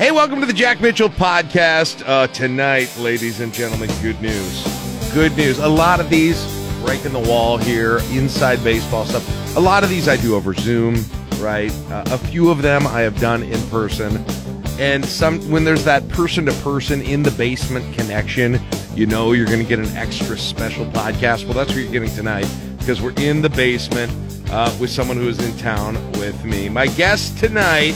Hey, welcome to the Jack Mitchell podcast. Uh, tonight, ladies and gentlemen, good news. Good news. A lot of these breaking the wall here, inside baseball stuff. A lot of these I do over Zoom, right? Uh, a few of them I have done in person. And some when there's that person to person in the basement connection, you know you're going to get an extra special podcast. Well, that's what you're getting tonight because we're in the basement uh, with someone who is in town with me. My guest tonight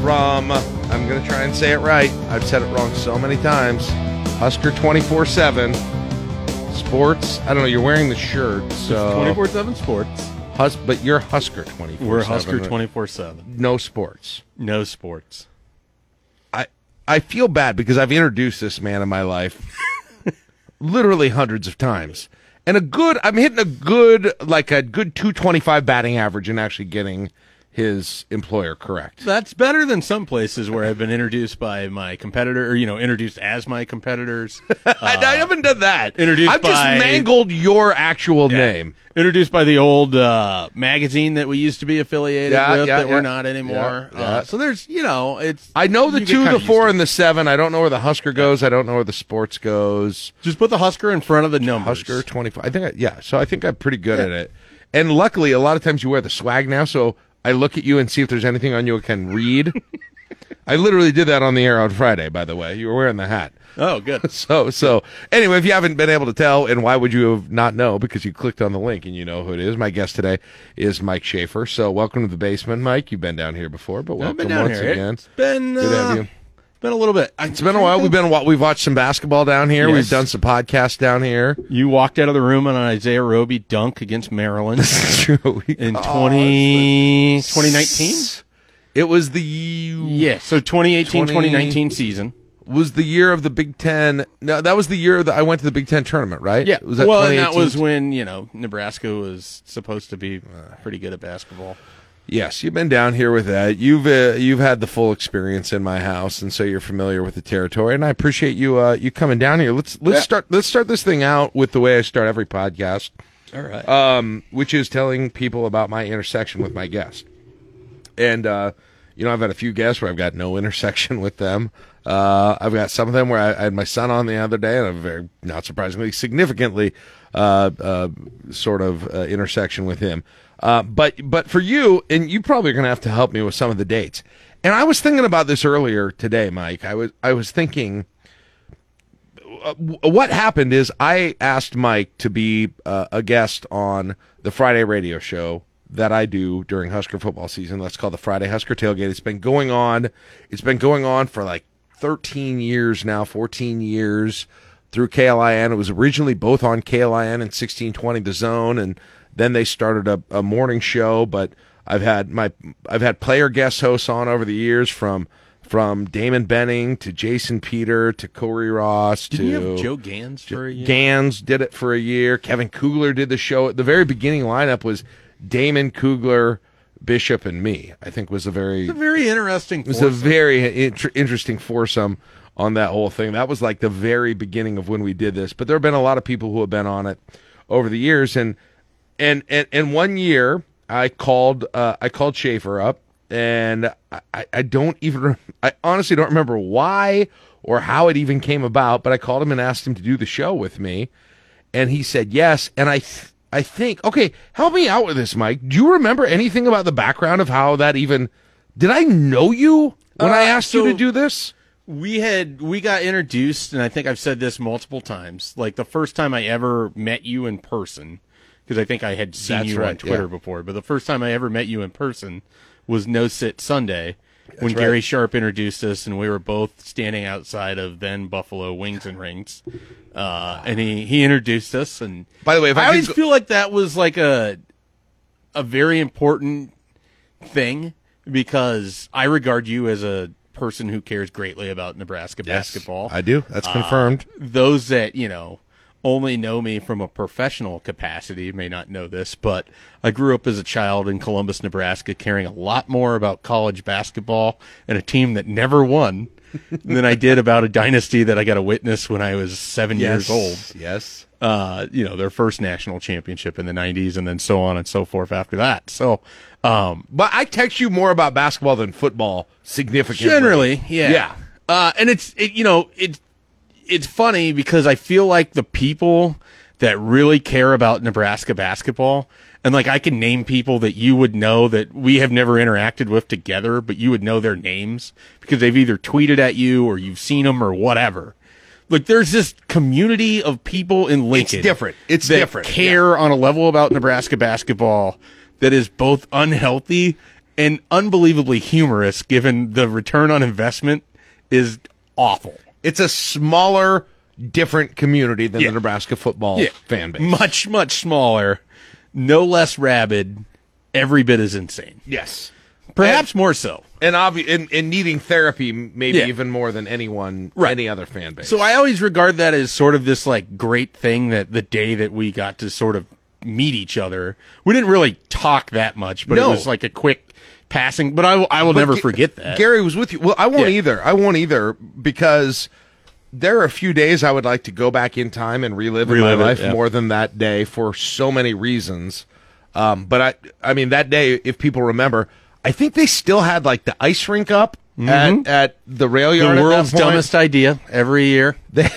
from, I'm going to try and say it right. I've said it wrong so many times. Husker 24 7. Sports. I don't know. You're wearing the shirt, so. 24 7 sports. Hus- but you're Husker 24 We're Husker 24 7. No sports. No sports. I I feel bad because I've introduced this man in my life literally hundreds of times. And a good I'm hitting a good like a good 225 batting average and actually getting his employer correct. That's better than some places where I've been introduced by my competitor, or, you know, introduced as my competitors. I, I haven't done that. introduced I've just mangled your actual name. Introduced by the old uh, magazine that we used to be affiliated Yeah, with yeah, that yeah. we're not anymore. Yeah, yeah. Uh, so there's, you know, it's. I know the two, the four, and the seven. I don't know where the Husker goes. I don't know where the sports goes. Just put the Husker in front of the numbers. Husker 25. I think, I, yeah. So I think I'm pretty good at it. And luckily, a lot of times you wear the swag now. So I look at you and see if there's anything on you I can read. I literally did that on the air on Friday, by the way. You were wearing the hat. Oh, good. So, so anyway, if you haven't been able to tell, and why would you have not know? Because you clicked on the link and you know who it is. My guest today is Mike Schaefer. So, welcome to the basement, Mike. You've been down here before, but welcome once again. It's been, Good to have uh, you. Been a little bit. It's been a while. We've been we've watched some basketball down here. We've done some podcasts down here. You walked out of the room on an Isaiah Roby dunk against Maryland True. Oh, in Oh, 20, 2019? It was the Yeah, so 2018 20 2019 season. was the year of the Big Ten. No, that was the year that I went to the Big Ten tournament, right? Yeah, was that well, and that was when you know Nebraska was supposed to be pretty good at basketball. Yes, you've been down here with that. You've uh, you've had the full experience in my house, and so you're familiar with the territory. And I appreciate you uh, you coming down here. Let's let's Yeah. start let's start this thing out with the way I start every podcast, All right. um, which is telling people about my intersection with my guest. And uh, you know, I've had a few guests where I've got no intersection with them. Uh, I've got some of them where I, I had my son on the other day, and a very not surprisingly significantly uh, uh, sort of uh, intersection with him. Uh, but but for you, and you probably are going to have to help me with some of the dates. And I was thinking about this earlier today, Mike. I was I was thinking uh, what happened is I asked Mike to be uh, a guest on the Friday radio show that I do during Husker football season. That's called the Friday Husker Tailgate. It's been going on. It's been going on for like 13 years now, 14 years through KLIN. It was originally both on KLIN and 1620 The Zone, and then they started a, a morning show. But I've had my I've had player guest hosts on over the years from from Damon Benning to Jason Peter to Cory Ross Did to you have Joe Ganz for a year? Ganz did it for a year. Kevin Kugler did the show. The very beginning lineup was Damon Kugler, Bishop, and me. I think was a very a very interesting. it was a very inter- interesting foursome on that whole thing. That was like the very beginning of when we did this. But there have been a lot of people who have been on it over the years, and and and, and one year I called uh, I called Schaefer up, and I- I, I don't even I honestly don't remember why or how it even came about. But I called him and asked him to do the show with me, and he said yes. And I. Th- I think okay. Help me out with this, Mike. Do you remember anything about the background of how that even? Did I know you when I Uh, asked you to do this? we had we got introduced, and I think I've said this multiple times. Like the first time I ever met you in person, because I think I had seen That's you on Twitter yeah. before. But the first time I ever met you in person was No Sit Sunday. when right. Gary Sharp introduced us, and we were both standing outside of then Buffalo Wings and Rings, uh, and he, he introduced us. And By the way, if I I always go- feel like that was like a a very important thing because I regard you as a person who cares greatly about Nebraska basketball. I do. That's confirmed. Those that you know only know me from a professional capacity may not know this, but I grew up as a child in Columbus, Nebraska, caring a lot more about college basketball and a team that never won than I did about a dynasty that I got to witness when I was seven years old. Yes. Uh, you know, their first national championship in the 90s and then so on and so forth after that. So, um, But I text you more about basketball than football significantly. generally, yeah. Yeah. Uh, and it's, it, you know, it, it's funny because I feel like the people that really care about Nebraska basketball, and like I can name people that you would know that we have never interacted with together, but you would know their names because they've either tweeted at you or you've seen them or whatever. Like there's this community of people in Lincoln. It's different. It's that different. Care on a level about Nebraska basketball that is both unhealthy and unbelievably humorous, given the return on investment is awful. It's a smaller, different community than Yeah. the Nebraska football Yeah. fan base. Much, much smaller, no less rabid, every bit as insane. yes. Perhaps more so. And, obvi- and, and needing therapy maybe Yeah. even more than anyone, Right. any other fan base. So I always regard that as sort of this like great thing that the day that we got to sort of meet each other, we didn't really talk that much, but No. it was like a quick passing. But I will, I will But never Ga- forget that. Gary was with you. Well, I won't Yeah. either. I won't either because there are a few days I would like to go back in time and relive, in Relive it, my life yeah. more than that day for so many reasons. Um, but I, I mean, that day, if people remember, I think they still had like the ice rink up at, at the rail Mm-hmm. the yard. that world's dumbest idea every year. They,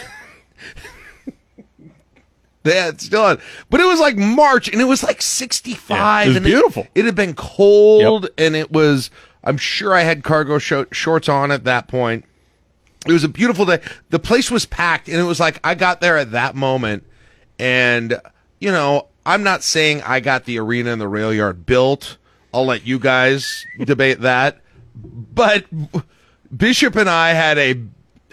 they had still had, but it was like March and it was like 65. Yeah, it was and beautiful. It, had been cold and it was, I'm sure I had cargo sho- shorts on at that point. It was a beautiful day. The place was packed and it was like I got there at that moment and, you know, I'm not saying I got the arena and the rail yard built. I'll let you guys debate that. But Bishop and I had a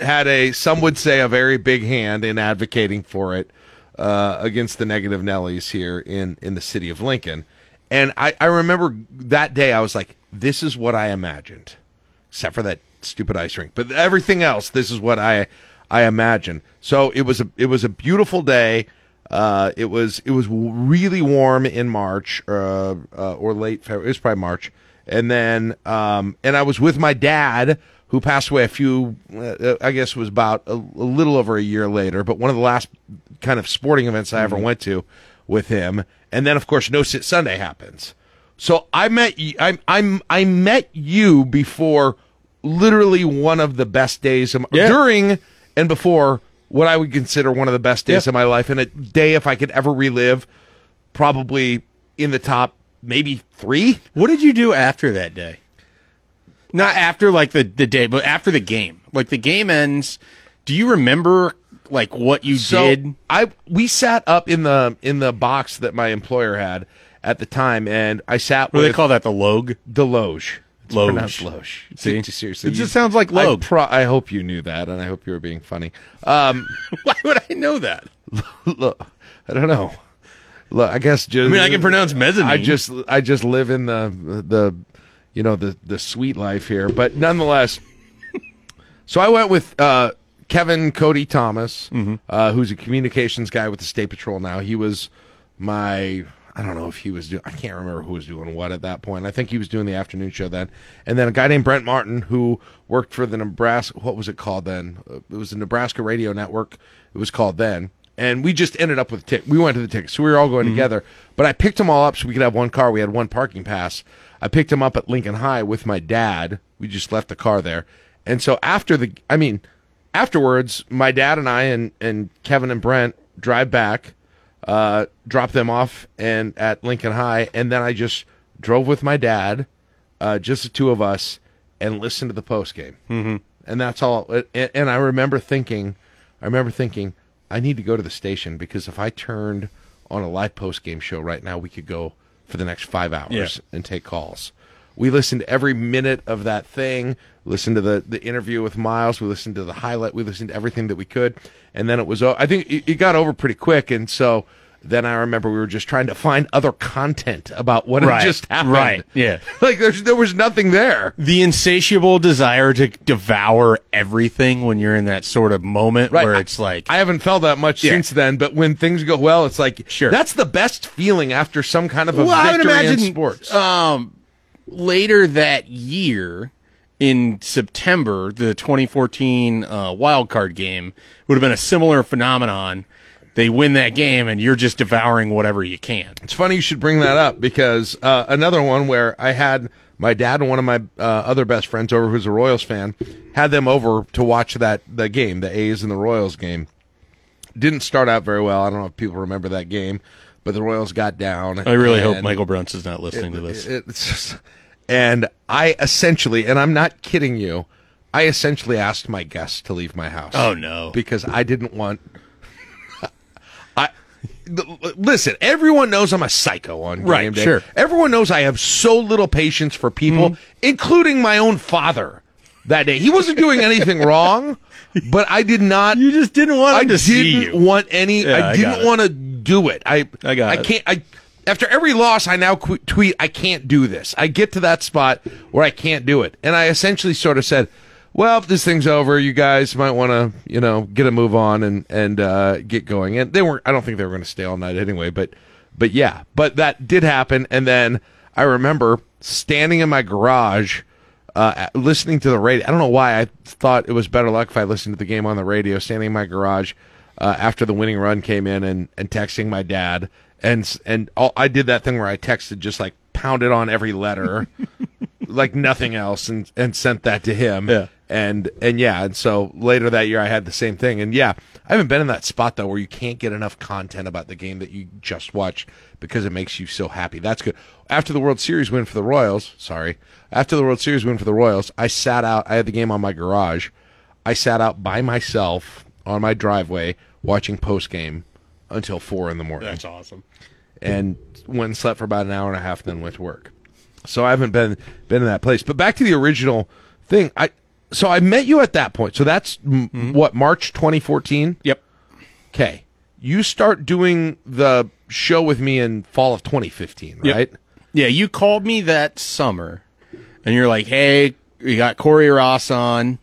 had a some would say a very big hand in advocating for it uh, against the negative Nellies here in in the city of Lincoln. And I, I remember that day I was like, this is what I imagined. Except for that stupid ice rink. But everything else, this is what I I imagined. So it was a it was a beautiful day. Uh, it was it was really warm in March uh, uh, or late February. It was probably March. And then um, and I was with my dad who passed away a few uh, I guess it was about a, a little over a year later, but one of the last kind of sporting events I ever went to with him. And then of course No Sit Sunday happens. So I met y- I I'm I met you before literally one of the best days of, Yeah. during and before what I would consider one of the best days Yeah. of my life and a day if I could ever relive probably in the top maybe 3 What did you do after that day? Not after like the, the day, but after the game. Like the game ends. Do you remember like what you so did? I we sat up in the in the box that my employer had at the time and I sat What do they call that? The Logue? the Loge. It's Loge. Loge. See? seriously. It just you- sounds like I, pro- I hope you knew that and I hope you were being funny. Um Why would I know that? look, I don't know. Look, I guess just I mean, I can pronounce mezzanine. I just I just live in the the you know the the sweet life here, but nonetheless. so I went with uh, Kevin Cody Thomas, Mm-hmm. uh, who's a communications guy with the State Patrol now. He was my I don't know if he was doing I can't remember who was doing what at that point. I think he was doing the afternoon show then. And then a guy named Brent Martin who worked for the Nebraska what was it called then? Uh, It was the Nebraska Radio Network. It was called then. And we just ended up with tick. We went to the tickets, so we were all going together. But I picked them all up so we could have one car. We had one parking pass. I picked him up at Lincoln High with my dad. We just left the car there. And so after the, I mean, afterwards, my dad and I and, and Kevin and Brent drive back, uh, drop them off and at Lincoln High, and then I just drove with my dad, uh, just the two of us, and listened to the post game. Mm-hmm. And that's all. And, and I remember thinking, I remember thinking, I need to go to the station because if I turned on a live post game show right now, we could go for the next five hours Yeah. and take calls. We listened to every minute of that thing. Listened to the, the interview with Miles. We listened to the highlight. We listened to everything that we could, and then it was. I think it, it got over pretty quick, and so then I remember we were just trying to find other content about what Right, had just happened. right, yeah. like there's there was nothing there. the insatiable desire to devour everything when you're in that sort of moment Right. where it's like I haven't felt that much Yeah. since then, but when things go well, it's like Sure. that's the best feeling after some kind of a well, I would victory in sports. um later that year in September, the 2014 uh, wild card game would have been a similar phenomenon. They win that game, and you're just devouring whatever you can. It's funny you should bring that up because uh, another one where I had my dad and one of my uh, other best friends over, who's a Royals fan, had them over to watch that the game, the A's and the Royals game. Didn't start out very well. I don't know if people remember that game, but the Royals got down. I really hope Michael Brunson's not listening to this. It's just, and I essentially, and I'm not kidding you, I essentially asked my guests to leave my house. Oh, no. because I didn't want. I listen. Everyone knows I'm a psycho on game Right, day. sure. Everyone knows I have so little patience for people, Mm-hmm. including my own father. That day, he wasn't doing anything wrong, but I did not. you just didn't want I to didn't you. want any. Yeah, I I didn't want to do it. I I got I it. can't. I after every loss, I now qu- tweet. I can't do this. I get to that spot where I can't do it, and I essentially sort of said, "Well, if this thing's over, you guys might want to, you know, get a move on and and uh, get going." And they weren't. I don't think they were going to stay all night anyway. But but yeah, but that did happen, and then I remember standing in my garage uh, listening to the radio. I don't know why I thought it was better luck if I listened to the game on the radio, standing in my garage uh, after the winning run came in and, and texting my dad. And and all, I did that thing where I texted just like pounded on every letter, like nothing else, and and sent that to him. Yeah. And and yeah, and so later that year I had the same thing. And yeah, I haven't been in that spot though where you can't get enough content about the game that you just watched because it makes you so happy. That's good. After the World Series win for the Royals, sorry, after the World Series win for the Royals, I sat out. I had the game on my garage. I sat out by myself on my driveway watching post game until four in the morning That's awesome. and went and slept for about an hour and a half, then went to work. So I haven't been been in that place. But back to the original thing, I so I met you at that point. So that's m- mm-hmm. what March 2014. Yep. Okay, you start doing the show with me in fall of 2015, Yep. right? Yeah, you called me that summer, and you're like, "Hey, we got Cory Ross on,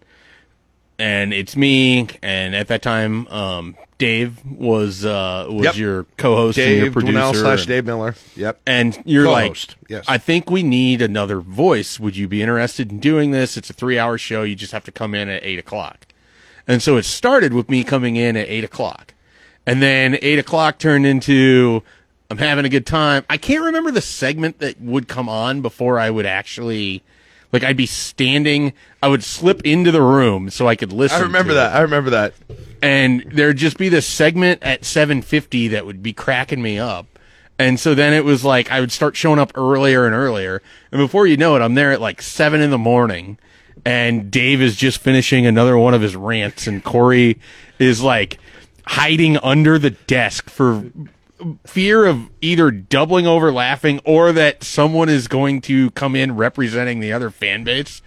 and it's me." And at that time, um, Dave was uh, was Yep. your co-host and your producer, slash Dave Miller. Yep. and you're Co-host, like, yes. I think we need another voice. Would you be interested in doing this? It's a three hour show. You just have to come in at eight o'clock. And so it started with me coming in at eight o'clock. And then eight o'clock turned into I'm having a good time. I can't remember the segment that would come on before I would actually like I'd be standing I would slip into the room so I could listen. I remember that. it I remember that. and there'd just be this segment at 750 that would be cracking me up and so then it was like i would start showing up earlier and earlier and before you know it i'm there at like 7 in the morning and dave is just finishing another one of his rants and cory is like hiding under the desk for fear of either doubling over laughing or that someone is going to come in representing the other fan base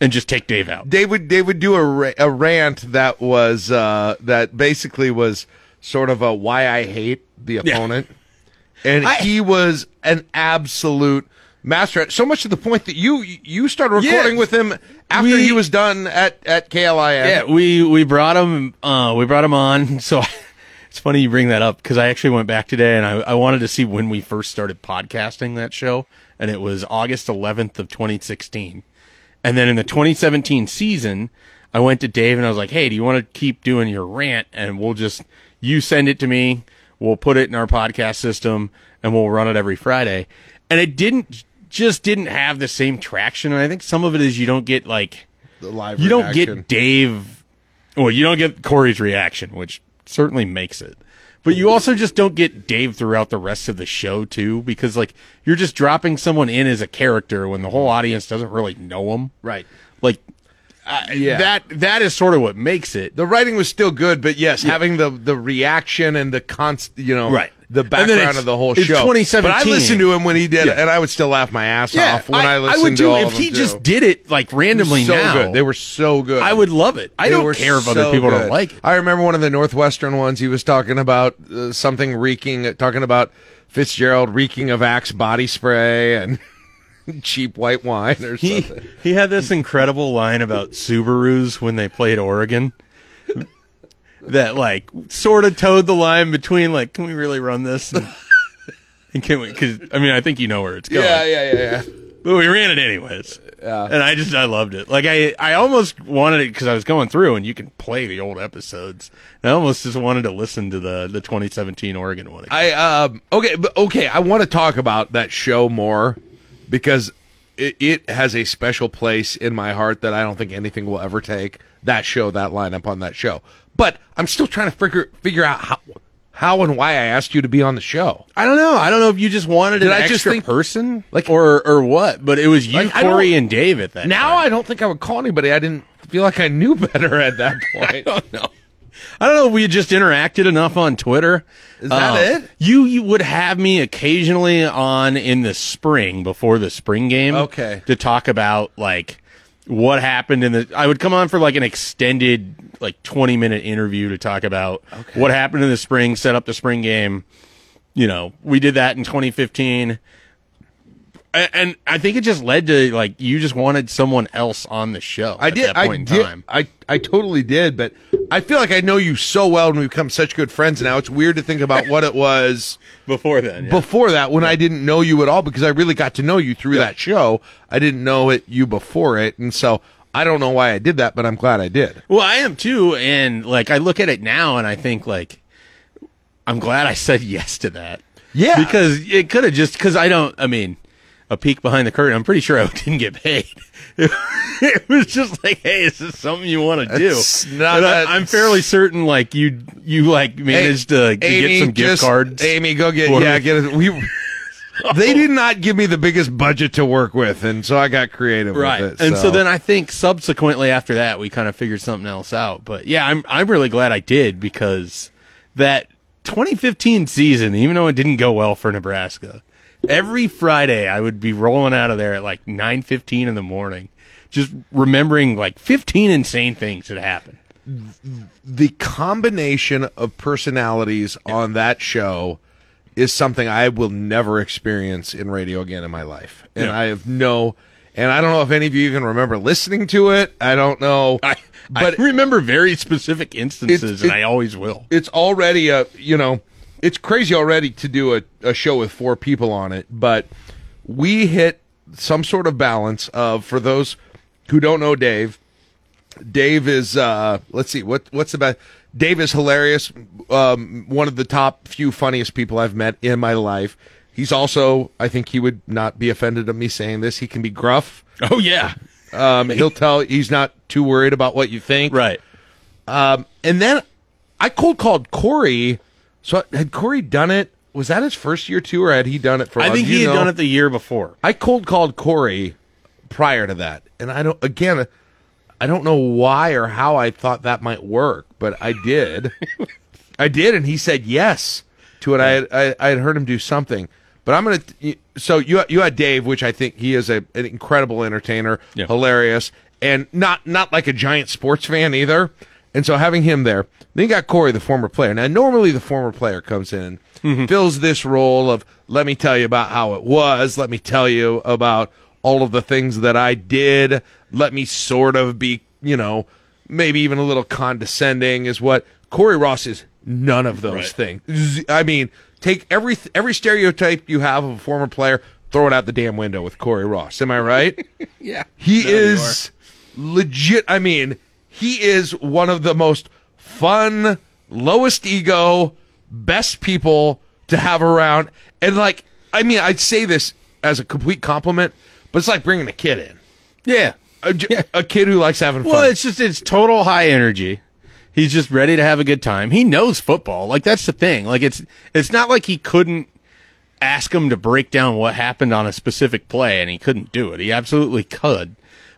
and just take dave out They would they would do a, ra- a rant that was uh, that basically was sort of a why I hate the opponent, and I- he was an absolute master. at So much to the point that you you started recording Yeah. with him after We- he was done at at KLIN. Yeah, we we brought him uh we brought him on. So it's funny you bring that up because I actually went back today and I I wanted to see when we first started podcasting that show and it was August 11th of 2016. And then in the 2017 season, I went to Dave and I was like, "Hey, do you want to keep doing your rant and we'll just you send it to me, we'll put it in our podcast system and we'll run it every Friday." And it didn't just didn't have the same traction. And I think some of it is you don't get like the live you don't get Dave. Well, you don't get Cory's reaction, which certainly makes it. But you also just don't get Dave throughout the rest of the show too, because like you're just dropping someone in as a character when the whole audience doesn't really know him. right. Like uh, Yeah. that that is sort of what makes it. The writing was still good, but yes, having the the reaction and the const, you know, Right. The background of the whole show. 2017. But I listened to him when he did Yeah. it, and I would still laugh my ass off when I, listened would to do all if of them If he too. just did it like randomly so now. good. They were so good. I would love it. I They don't care if other so people good. don't like it. I remember one of the Northwestern ones. He was talking about uh, something reeking, talking about Fitzgerald reeking of Axe body spray and cheap white wine or He something. he had this incredible line about Subarus when they played Oregon. That like sort of toed the line between like, can we really run this? And, and can we? Because I mean, I think you know where it's going. yeah, yeah, yeah, yeah. but we ran it anyways. And I just I loved it. Like I I almost wanted it because I was going through and you can play the old episodes. And I almost just wanted to listen to the the 2017 Oregon one. Again. I um okay, but okay, I want to talk about that show more because it, it has a special place in my heart that I don't think anything will ever take. That show, that lineup on that show. But I'm still trying to figure figure out how how and why I asked you to be on the show. I don't know. I don't know if you just wanted Did an I extra just think- person, like- or or what. But it was you, Like, Cory, and Dave at that. Now time. I don't think I would call anybody. I didn't feel like I knew better at that point. I don't know. I don't know if we had just interacted enough on Twitter. Is that uh, it? You you would have me occasionally on in the spring before the spring game. Okay. To talk about like what happened in the I would come on for like an extended like 20 minute interview to talk about what happened in the spring, set up the spring game. You know, we did that in 2015. And I think it just led to like you just wanted someone else on the show. I at did. That I point in did. time. I I totally did. But I feel like I know you so well, and we've become such good friends now. It's weird to think about what it was before then. yeah. before that when I didn't know you at all because I really got to know you through that show. I didn't know it you before it, and so I don't know why I did that, but I'm glad I did. Well, I am too, and like I look at it now, and I think like I'm glad I said yes to that. Yeah. because it could have just because I don't. I mean, a peek behind the curtain. I'm pretty sure I didn't get paid. It, was just like, hey, is this something you want to do? Not And that- I, am fairly certain, like you, you like managed to, to get some gift just- cards. Amy, go get yeah, me. get it. We. They did not give me the biggest budget to work with, and so I got creative right with it. and so then i think subsequently after that we kind of figured something else out but yeah i'm i'm really glad i did because that 2015 season even though it didn't go well for nebraska every friday i would be rolling out of there at like 9:15 in the morning just remembering like 15 insane things that happened the combination of personalities on that show is something I will never experience in radio again in my life. And Yeah. I have no and I don't know if any of you even remember listening to it. I don't know. i but I remember very specific instances It's- and it- i always will it's already a you know it's crazy already to do a, a show with four people on it but we hit some sort of balance of for those who don't know dave dave is uh let's see what what's the best dave is hilarious um one of the top few funniest people i've met in my life. He's also i think he would not be offended of me saying this he can be gruff. Oh yeah. Um he'll tell he's not too worried about what you think. Right. Um, and then I cold called Cory. So had Cory done it? Was that his first year too, or had he done it for? i think he had know? done it the year before I cold called Cory prior to that, and I don't. Again, I don't know why or how I thought that might work, but I did. I did, and he said yes to it. I had, I, I had heard him do something, but I'm gonna. So you you had Dave, which I think he is a, an incredible entertainer, Yeah. hilarious, and not not like a giant sports fan either. And so having him there, then you got Cory, the former player. Now normally the former player comes in, and fills this role of let me tell you about how it was, let me tell you about all of the things that I did, let me sort of be, you know, maybe even a little condescending is what Cory Ross is none of those Right. things. I mean, take every every stereotype you have of a former player, throw it out the damn window with Cory Ross. Am I right? yeah He No, is legit. I mean, he is one of the most fun, lowest ego, best people to have around. And like, I mean, I'd say this as a complete compliment, but it's like bringing a kid in. yeah a kid who likes having fun. Well, it's just it's total high energy. He's just ready to have a good time. He knows football. Like that's the thing. Like it's it's not like he couldn't ask him to break down what happened on a specific play and he couldn't do it. He absolutely could.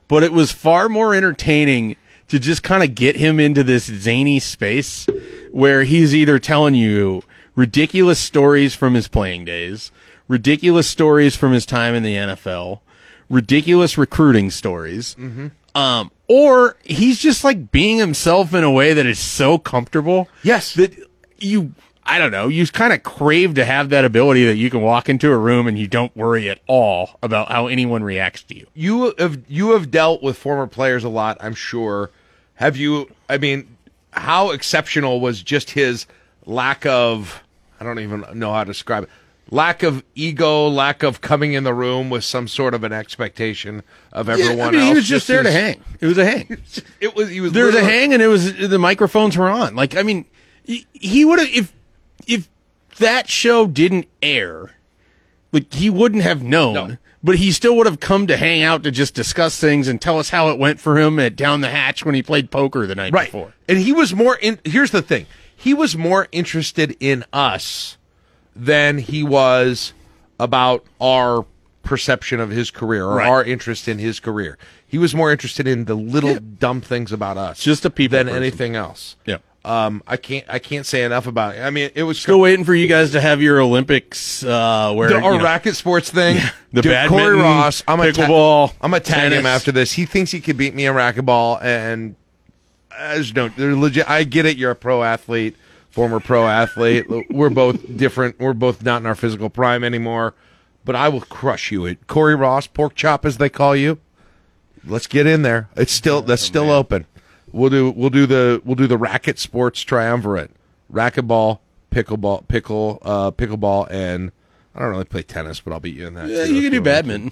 But it was far more entertaining to just kind of get him into this zany space where he's either telling you ridiculous stories from his playing days, ridiculous stories from his time in the NFL, ridiculous recruiting stories. Um, or he's just like being himself in a way that is so comfortable. Yes. That you, I don't know, you kind of crave to have that ability that you can walk into a room and you don't worry at all about how anyone reacts to you. you have you have dealt with former players a lot, I'm sure. Have you? I mean, how exceptional was just his lack of? I don't even know how to describe it. lack of ego, lack of coming in the room with some sort of an expectation of everyone I mean, else. he was just there to hang. It was a hang. It was he was there was a hang, and it was the microphones were on. Like, I mean, he, he would have if if that show didn't air, like he wouldn't have known. No. But he still would have come to hang out to just discuss things and tell us how it went for him at down the hatch when he played poker the night right. before. And he was more in. Here's the thing: he was more interested in us than he was about our perception of his career or Right. our interest in his career. He was more interested in the little dumb things about us, Just a people than person. anything else. Yeah. Um, I can't. I can't say enough about it. I mean, it was Still waiting for you guys to have your Olympics uh, where the, you our know, racket sports thing. the Dude, badminton, Cory Ross. I'm a pickleball, I'm gonna tag him tennis. after this. He thinks he could beat me in racquetball, and as don't. They're legit. I get it. You're a pro athlete, former pro athlete. We're both different. We're both not in our physical prime anymore. But I will crush you at Cory Ross, pork chop as they call you. Let's get in there. It's still that's still open. We'll do we'll do the we'll do the racket sports triumvirate. Racquetball, pickleball, pickle, uh, pickleball, and I don't really play tennis, but I'll beat you in that. Yeah, too you can do badminton.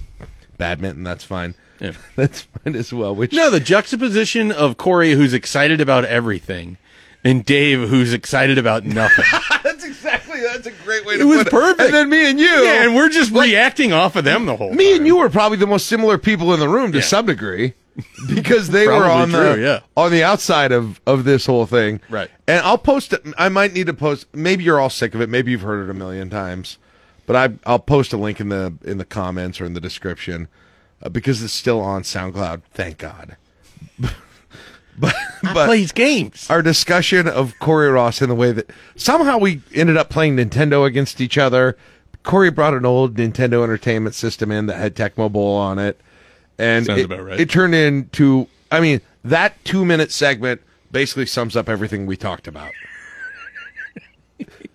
Badminton, that's fine. Yeah. That's fine as well. Which No, the juxtaposition of Cory, who's excited about everything, and Dave, who's excited about nothing. that's exactly that's a great way to It was perfect. And then me and you, yeah, and we're just reacting off of them the whole me time. and you were probably the most similar people in the room to Yeah. some degree because they were on the yeah. on the outside of of this whole thing. Right. And I'll post it. I might need to post. Maybe you're all sick of it. Maybe you've heard it a million times. But I I'll post a link in the in the comments or in the description uh, because it's still on SoundCloud. Thank God. but but plays games. our discussion of Cory Ross in the way that somehow we ended up playing Nintendo against each other. Cory brought an old Nintendo Entertainment System in that had Tecmo Bowl on it, and Sounds it, about right. it turned into. I mean, that two minute segment basically sums up everything we talked about.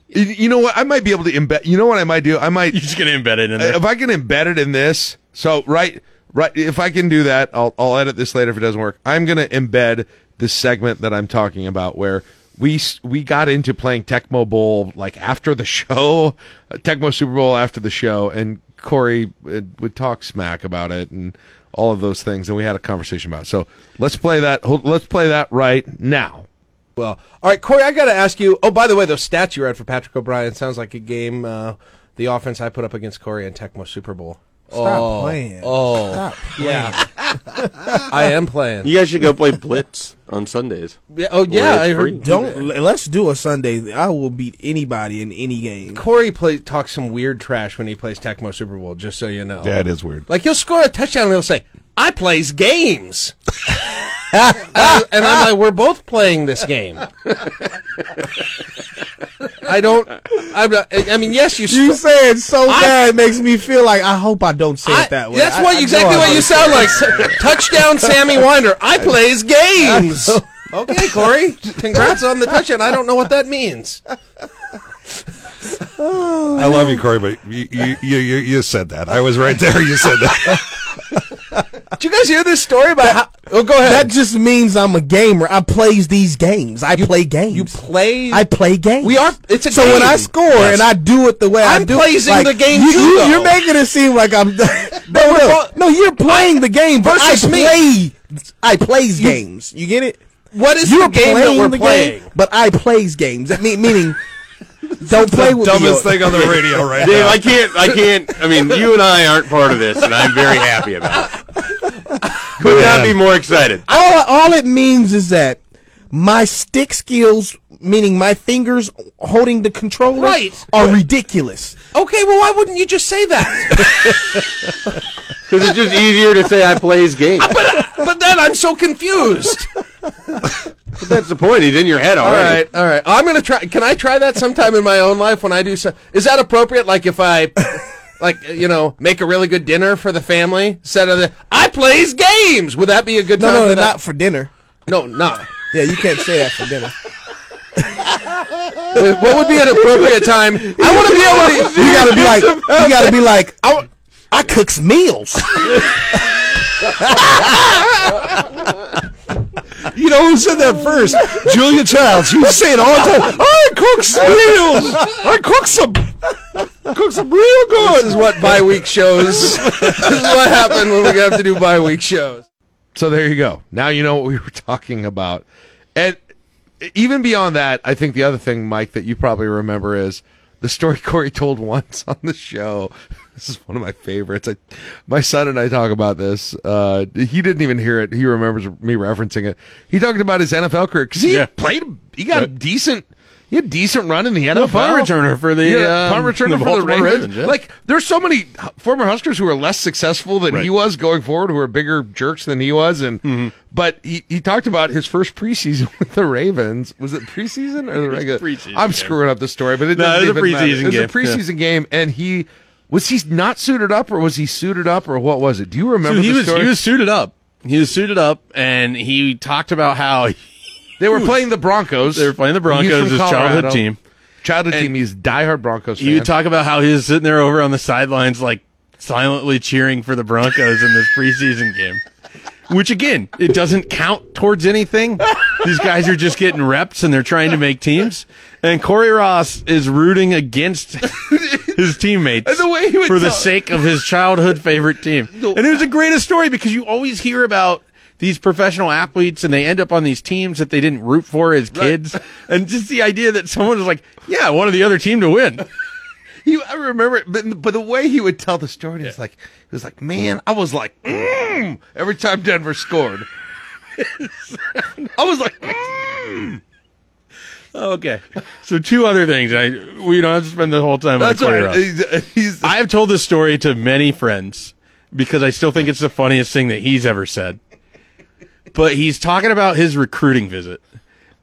You- you know what? I might be able to embed. You know what I might do? I might You're just gonna embed it in there. if I can embed it in this, so right, right. If I can do that, I'll I'll edit this later if it doesn't work. I'm gonna embed this segment that I'm talking about where we we got into playing Tecmo Bowl like after the show, Tecmo Super Bowl after the show, and Cory uh, would talk smack about it and all of those things, and we had a conversation about it. So let's play that. Let's play that right now. Well, all right, Cory, I got to ask you. Oh, by the way, those stats you read for Patrick O'Brien sounds like a game. Uh, the offense I put up against Cory in Tecmo Super Bowl. Stop oh, playing. Oh, Stop. yeah. I am playing. You guys should go play Blitz on Sundays. Yeah, oh, yeah. I heard. Don't l- let's do a Sunday. I will beat anybody in any game. Cory play, talks some weird trash when he plays Tecmo Super Bowl. Just so you know. That is weird. Like he'll score a touchdown and he'll say, "I plays games," and, and I'm like, "We're both playing this game." I don't. I'm not, I mean, yes, you. You sc- say it so I- bad it makes me feel like I hope I don't say I- it that way. That's I- what I exactly I what you sound like. Touchdown, Sammy Winder. I plays games. okay, Cory. Congrats on the touchdown. I don't know what that means. I love you, Cory, but you, you, you, you, you said that. I was right there. You said that. Did you guys hear this story about how? Oh, go ahead. That just means I'm a gamer. I plays these games. I play games. you play. I play games. We are. It's a so game. when I score and I do it the way I I'm do, praising like, the game you, too, you. You're making it seem like I'm. no, no, no, you're playing the game, but I Versus me. I plays games. You get it? what is You're the game that playing we're the playing? game, but I plays games. That mean, meaning, don't play with Dumbest me. thing on the radio right Dave, now. I can't. I can't. I mean, you and I aren't part of this, and I'm very happy about it. Could not be more excited. all, all it means is that my stick skills, meaning my fingers holding the controller, Right. are ridiculous. Okay, well, why wouldn't you just say that? Because it's just easier to say I plays games. but, but then I'm so confused. But that's the point. He's in your head All already. right, all right. I'm gonna try. Can I try that sometime in my own life when I do? So, is that appropriate? Like if I, like you know, make a really good dinner for the family instead of the I plays games. Would that be a good No, time? no, for not that? for dinner. no, no. Yeah, you can't say that for dinner. What would be an appropriate time? I want to be able to. You gotta be like, you gotta be like, I, I cooks meals. You know who said that first? Julia Childs. She was saying all the time, I cook some meals. I cook some, cook looks real good. This is what bye week shows. this is what happened when we have to do bye week shows. So there you go. Now you know what we were talking about. And even beyond that, I think the other thing, Mike, that you probably remember is the story Cory told once on the show. This is one of my favorites. I, my son and I talk about this. Uh, he didn't even hear it. He remembers me referencing it. He talked about his NFL career because he Yeah. played. He got a decent. He had a decent run in the NFL. punt returner for the, yeah, um, punt returner the for the Baltimore Ravens. Ravens, yeah. Like there's so many former Huskers who are less successful than Right. he was going forward, who are bigger jerks than he was, and Mm-hmm. but he, he talked about his first preseason with the Ravens. Was it preseason or the regular? preseason I'm game. screwing up the story, but it No, doesn't it was a even matter. preseason It was game, a preseason game, and he was he not suited up, or was he suited up, or what was it? Do you remember So he the was story? he was suited up. He was suited up, and he talked about how they were playing the Broncos. they were playing the Broncos, his childhood team. Childhood And team. He's diehard Broncos fan. Would talk about how he was sitting there over on the sidelines, like silently cheering for the Broncos in this preseason game. Which again, it doesn't count towards anything. These guys are just getting reps and they're trying to make teams. And Cory Ross is rooting against his teammates And the way he would for the tell- sake of his childhood favorite team. And it was the greatest story because you always hear about these professional athletes and they end up on these teams that they didn't root for as kids. And just the idea that someone was like, yeah, I wanted the other team to win. He, I remember, it, but but the way he would tell the story, it's like he was like, "Man, I was like, mm, every time Denver scored, I was like, mm. Okay. So two other things. I we don't have to spend the whole time on that's Cory right." He's, he's I have told this story to many friends because I still think it's the funniest thing that he's ever said. But he's talking about his recruiting visit,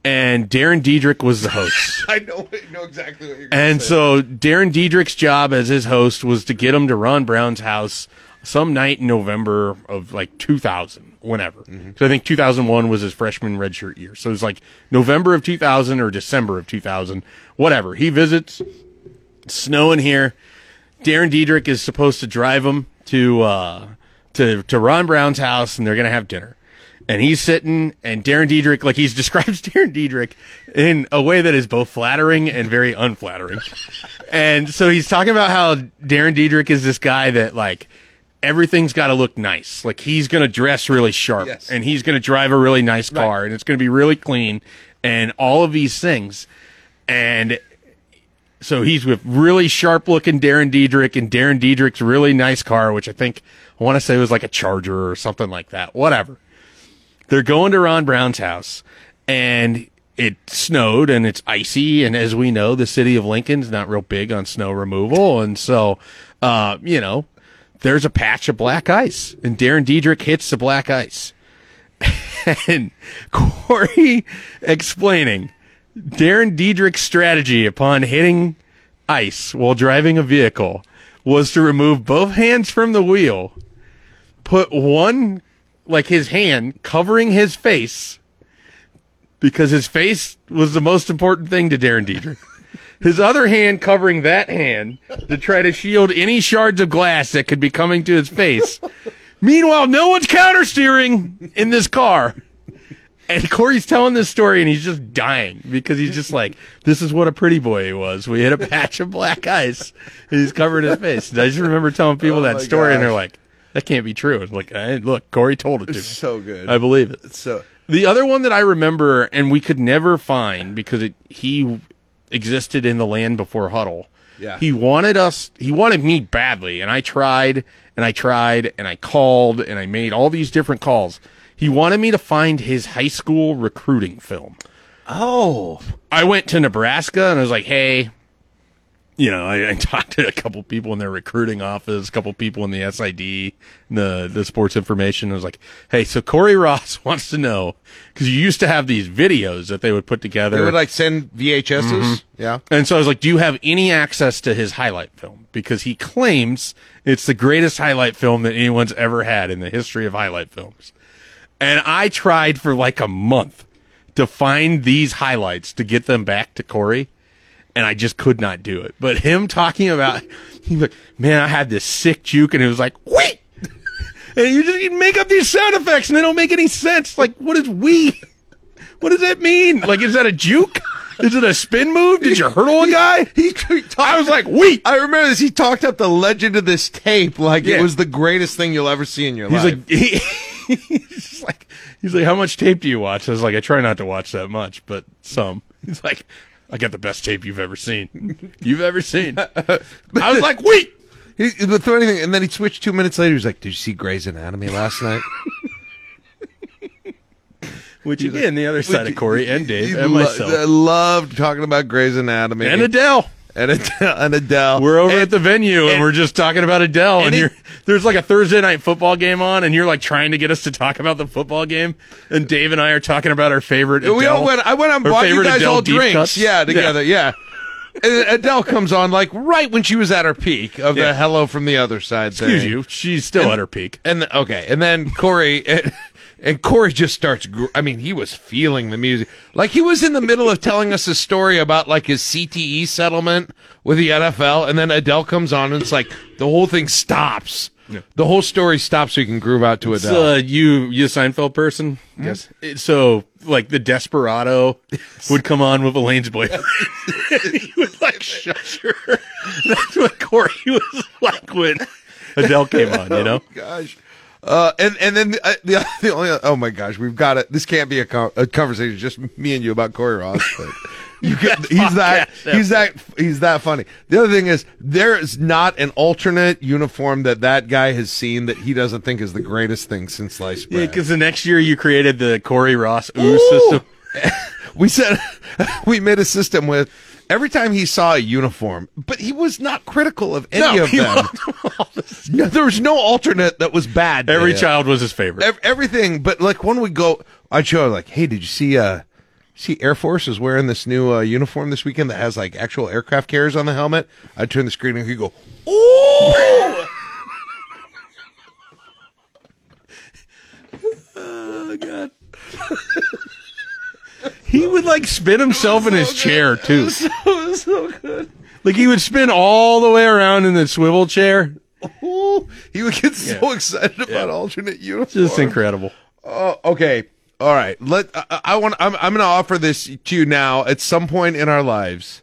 and Darren Diedrich was the host. I know, know exactly what you're. And say. so Darren Diedrich's job as his host was to get him to Ron Brown's house some night in November of like 2000, whenever. So I think 2001 was his freshman redshirt year. So it was like November of 2000 or December of 2000, whatever. He visits, snowing here. Darren Diedrich is supposed to drive him to uh, to to Ron Brown's house, and they're gonna have dinner. And he's sitting, and Darren Diedrich, like he's describes Darren Diedrich in a way that is both flattering and very unflattering. and so he's talking about how Darren Diedrich is this guy that like everything's got to look nice. Like he's going to dress really sharp, Yes. and he's going to drive a really nice car, and it's going to be really clean, and all of these things. And so he's with really sharp looking Darren Diedrich and Darren Diedrich's really nice car, which I think I want to say was like a Charger or something like that. Whatever. They're going to Ron Brown's house and it snowed and it's icy. And as we know, the city of Lincoln's not real big on snow removal. And so, uh, you know, there's a patch of black ice and Darren Diedrich hits the black ice. and Cory explaining Darren Diedrich's strategy upon hitting ice while driving a vehicle was to remove both hands from the wheel, put one, like his hand, covering his face because his face was the most important thing to Darren Diedrich. His other hand covering that hand to try to shield any shards of glass that could be coming to his face. Meanwhile, no one's counter steering in this car. And Cory's telling this story and he's just dying because he's just like, this is what a pretty boy he was. We hit a patch of black ice and he's covering his face. And I just remember telling people oh that my story and they're like, that can't be true. It's like, hey, look, Cory told it to me. so good. I believe it. so The other one that I remember and we could never find because it, he existed in the land before Huddle. Yeah. He wanted us, he wanted me badly. And I tried and I tried and I called and I made all these different calls. He wanted me to find his high school recruiting film. oh, I went to Nebraska and I was like, hey, you know, I, I talked to a couple people in their recruiting office, a couple people in the SID, the the sports information. I was like, hey, so Cory Ross wants to know because you used to have these videos that they would put together. they would like send VHSs. Mm-hmm. Yeah. And so I was like, do you have any access to his highlight film? Because he claims it's the greatest highlight film that anyone's ever had in the history of highlight films. And I tried for like a month to find these highlights to get them back to Cory. And I just could not do it. But him talking about, he was like, man, I had this sick juke. And it was like, wait. And you just you make up these sound effects and they don't make any sense. Like, what is we? What does that mean? Like, is that a juke? Is it a spin move? Did you hurdle a guy? He, he talked, I was like, wait. I remember this. He talked up the legend of this tape like Yeah. it was the greatest thing you'll ever see in your He's life. like, he, he's like, he's like, how much tape do you watch? I was like, I try not to watch that much, but some. He's like, I got the best tape you've ever seen. You've ever seen. I was like, wait. He, the funny thing, and then he switched two minutes later. He's like, "Did you see Grey's Anatomy last night?" Which again, the other side of Cory and Dave and myself I loved talking about Grey's Anatomy and Adele. And Adele. And Adele. We're over And- at the venue and, and- we're just talking about Adele, and, and it- you're there's like a Thursday night football game on, and you're like trying to get us to talk about the football game, and Dave and I are talking about our favorite. Adele, We all went. I went and bought you guys Adele all drinks. cuts. Yeah, together. Yeah. And Adele comes on like right when she was at her peak of Yeah. the "Hello from the Other Side" Excuse thing. you, she's still at her peak. And the, okay, and then Cory and, and Cory just starts. gr- I mean, he was feeling the music, like he was in the middle of telling us a story about like his CTE settlement with the NFL, and then Adele comes on, and it's like the whole thing stops. The whole story stops so you can groove out to Adele. uh, you, you a Seinfeld person? Yes. It- so, like, the Desperado would come on with Elaine's boyfriend. he would, like, shush her. That's what Cory was like when Adele came on, you know? gosh. Uh, and and then uh, the the only oh my gosh, we've got it. This can't be a, co- a conversation just me and you about Cory Ross, but you can, he's that he's that he's that funny. The other thing is there is not an alternate uniform that that guy has seen that he doesn't think is the greatest thing since sliced bread. Yeah, because the next year you created the Cory Ross ooh, Ooh. system. we said we made a system with every time he saw a uniform, but he was not critical of any No, of them. No, there was no alternate that was bad. Every him. child was his favorite. Ev- everything. But like when we go, I'd show like, hey, did you see? uh See, Air Force is wearing this new uh, uniform this weekend that has like actual aircraft carriers on the helmet. I'd turn the screen and he'd go, "Ooh!" he would, like, spin himself in his chair, too. so, so good. Like, he would spin all the way around in the swivel chair. Ooh. He would get so excited about alternate uniforms. Just incredible. Oh, okay. All right. Let I, I want. I'm. I'm going to offer this to you now. At some point in our lives,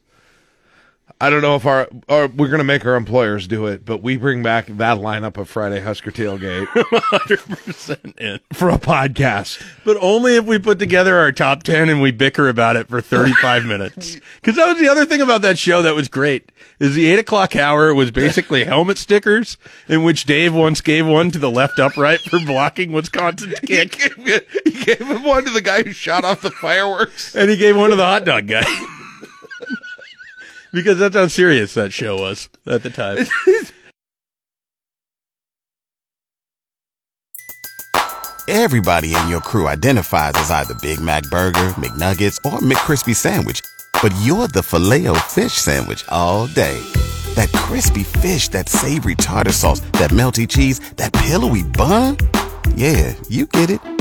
I don't know if our or we're going to make our employers do it, but we bring back that lineup of Friday Husker tailgate 100% in. for a podcast. But only if we put together our top 10 and we bicker about it for 35 minutes. Because that was the other thing about that show that was great. Is the 8 o'clock hour was basically helmet stickers, in which Dave once gave one to the left upright for blocking Wisconsin's He kick. gave, he gave him one to the guy who shot off the fireworks. And he gave one to the hot dog guy. Because that's how serious that show was at the time. Everybody in your crew identifies as either Big Mac Burger, McNuggets, or McCrispy Sandwich. But you're the filet fish Sandwich all day. That crispy fish, that savory tartar sauce, that melty cheese, that pillowy bun. Yeah, you get it.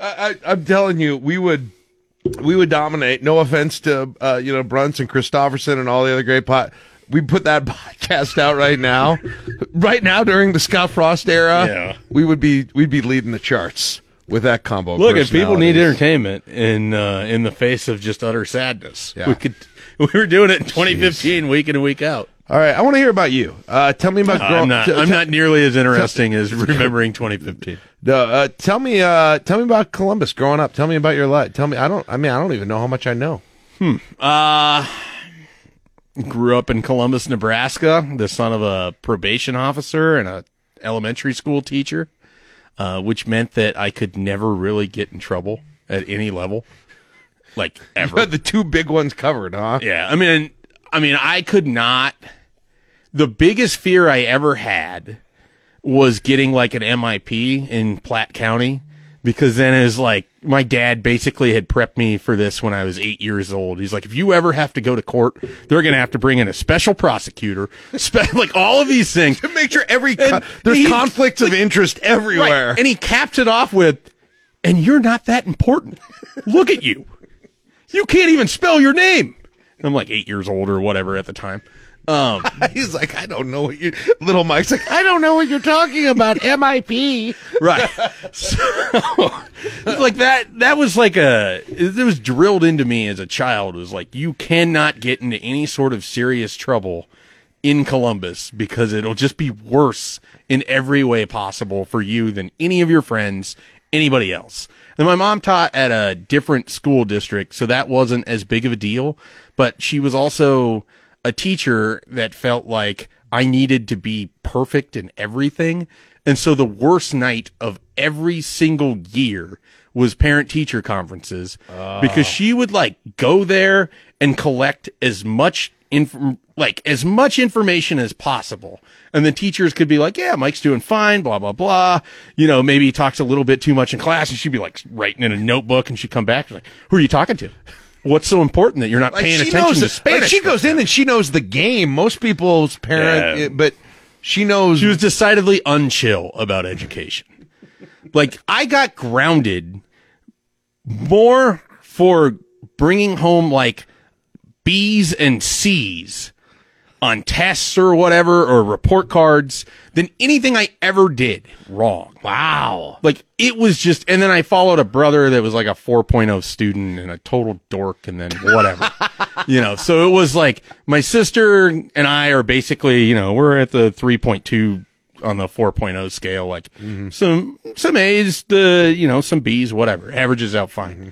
I, I, I'm telling you, we would we would dominate. No offense to uh, you know Brunson, Christopherson, and all the other great pot. We put that podcast out right now, right now during the Scott Frost era. Yeah. we would be we'd be leading the charts with that combo. Look, if people need entertainment in uh, in the face of just utter sadness, Yeah. we could. We were doing it in 2015, week in and week out. All right, I want to hear about you. Uh, tell me about. grow- I'm not. t- I'm t- not nearly as interesting as remembering 2015. No, uh, tell me. Uh, tell me about Columbus growing up. Tell me about your life. Tell me. I don't. I mean, I don't even know how much I know. Hmm. Uh grew up in Columbus, Nebraska, the son of a probation officer and a elementary school teacher, uh, which meant that I could never really get in trouble at any level. like ever. the two big ones covered, huh? Yeah, I mean, I mean, I could not. The biggest fear I ever had was getting like an MIP in Platte County because then it was like my dad basically had prepped me for this when I was eight years old. He's like, if you ever have to go to court, they're going to have to bring in a special prosecutor, spe- like all of these things. To make sure every co- there's he- conflicts of interest everywhere. Right. And he capped it off with, and you're not that important. Look at you. You can't even spell your name. I'm like eight years old or whatever at the time. Um, He's like, I don't know what you. Little Mike's like, I don't know what you're talking about. MIP. right. So, like that, that was like a, it was drilled into me as a child. It was like, you cannot get into any sort of serious trouble in Columbus because it'll just be worse in every way possible for you than any of your friends, anybody else. And my mom taught at a different school district, so that wasn't as big of a deal, but she was also a teacher that felt like I needed to be perfect in everything. And so the worst night of every single year was parent teacher conferences ah. because she would like go there and collect as much inf- like as much information as possible. And the teachers could be like, yeah, Mike's doing fine, blah, blah, blah. You know, maybe he talks a little bit too much in class and she'd be like writing in a notebook and she'd come back and like, who are you talking to? What's so important that you're not paying she attention knows to. Spanish? Like she goes in and she knows the game. Most people's parent, Yeah. but she knows. She was decidedly unchill about education. Like I got grounded more for bringing home like B's and C's on tests or whatever or report cards than anything I ever did wrong. Wow. Like it was just and then I followed a brother that was like a 4.0 student and a total dork and then whatever. you know, so it was like my sister and I are basically, you know, we're at the 3.2 on the 4.0 scale like mm-hmm. some some A's, the you know, some B's, whatever. Averages out fine. Mm-hmm.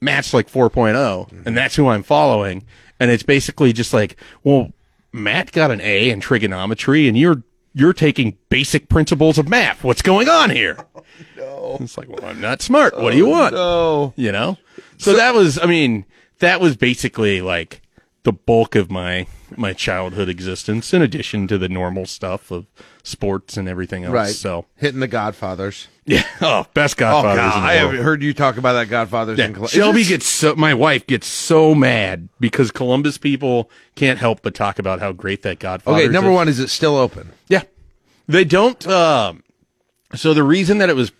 Match like 4.0 and that's who I'm following and it's basically just like, well, Matt got an A in trigonometry and you're you're taking basic principles of math. What's going on here? Oh, no. It's like, well, I'm not smart. What do you oh, want? no. You know? So, that was I mean, that was basically like the bulk of my my childhood existence in addition to the normal stuff of sports and everything else. Right. So, hitting the Godfathers. yeah. Oh, best Oh Godfathers God, in the I have heard you talk about that Godfathers. in Yeah. Col- Shelby gets so my wife gets so mad because Columbus people can't help but talk about how great that Godfather. Is. Okay, number one, is it still open? Yeah. They don't um so the reason that it was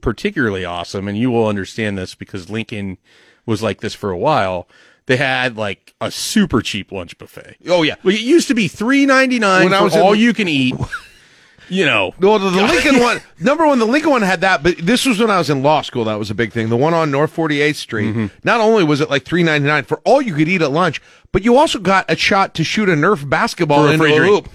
particularly awesome and you will understand this because Lincoln was like this for a while. They had like a super cheap lunch buffet. Oh yeah. Like it used to be three ninety nine for was in- all you can eat. You know, Well, the, the Lincoln one, number one, the Lincoln one had that, but this was when I was in law school. That was a big thing. The one on North 48th Street. Mm-hmm. Not only was it like three ninety nine for all you could eat at lunch, but you also got a shot to shoot a Nerf basketball into a drink.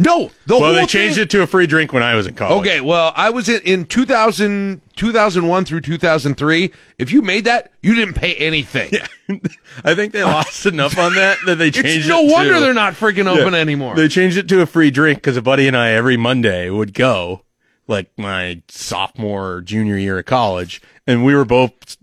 No, the well, they changed thing- it to a free drink when I was in college. Okay, well, I was in, in 2000, 2001 through 2003. If you made that, you didn't pay anything. Yeah. I think they lost enough on that that they changed It's it no wonder to- they're not freaking open anymore. They changed it to a free drink because a buddy and I every Monday would go, like my sophomore or junior year of college, and we were both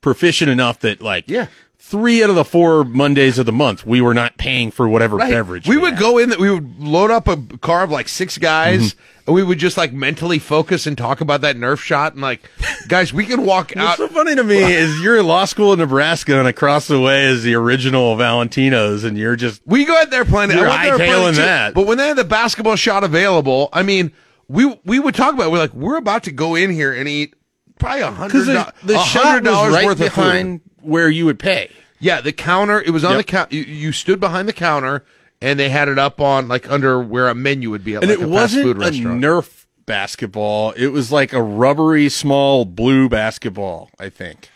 proficient enough that like Yeah. Three out of the four Mondays of the month we were not paying for whatever Right. beverage We would had. go in that we would load up a car of like six guys Mm-hmm. and we would just like mentally focus and talk about that Nerf shot and like, guys, we can walk What's out. so funny to me is you're in law school in Nebraska and across the way is the original Valentino's and you're just We go out there playing. You're I went there playing hightailing too. that. But when they had the basketball shot available, I mean, we we would talk about. it. We're like, we're about to go in here and eat probably a hundred because the, do- the shot was dollars right worth of food. behind where you would pay. Yeah, the counter. It was on Yep. the counter. You, you stood behind the counter, and they had it up on like under where a menu would be at and like it a wasn't food a restaurant. Nerf basketball. It was like a rubbery small blue basketball. I think.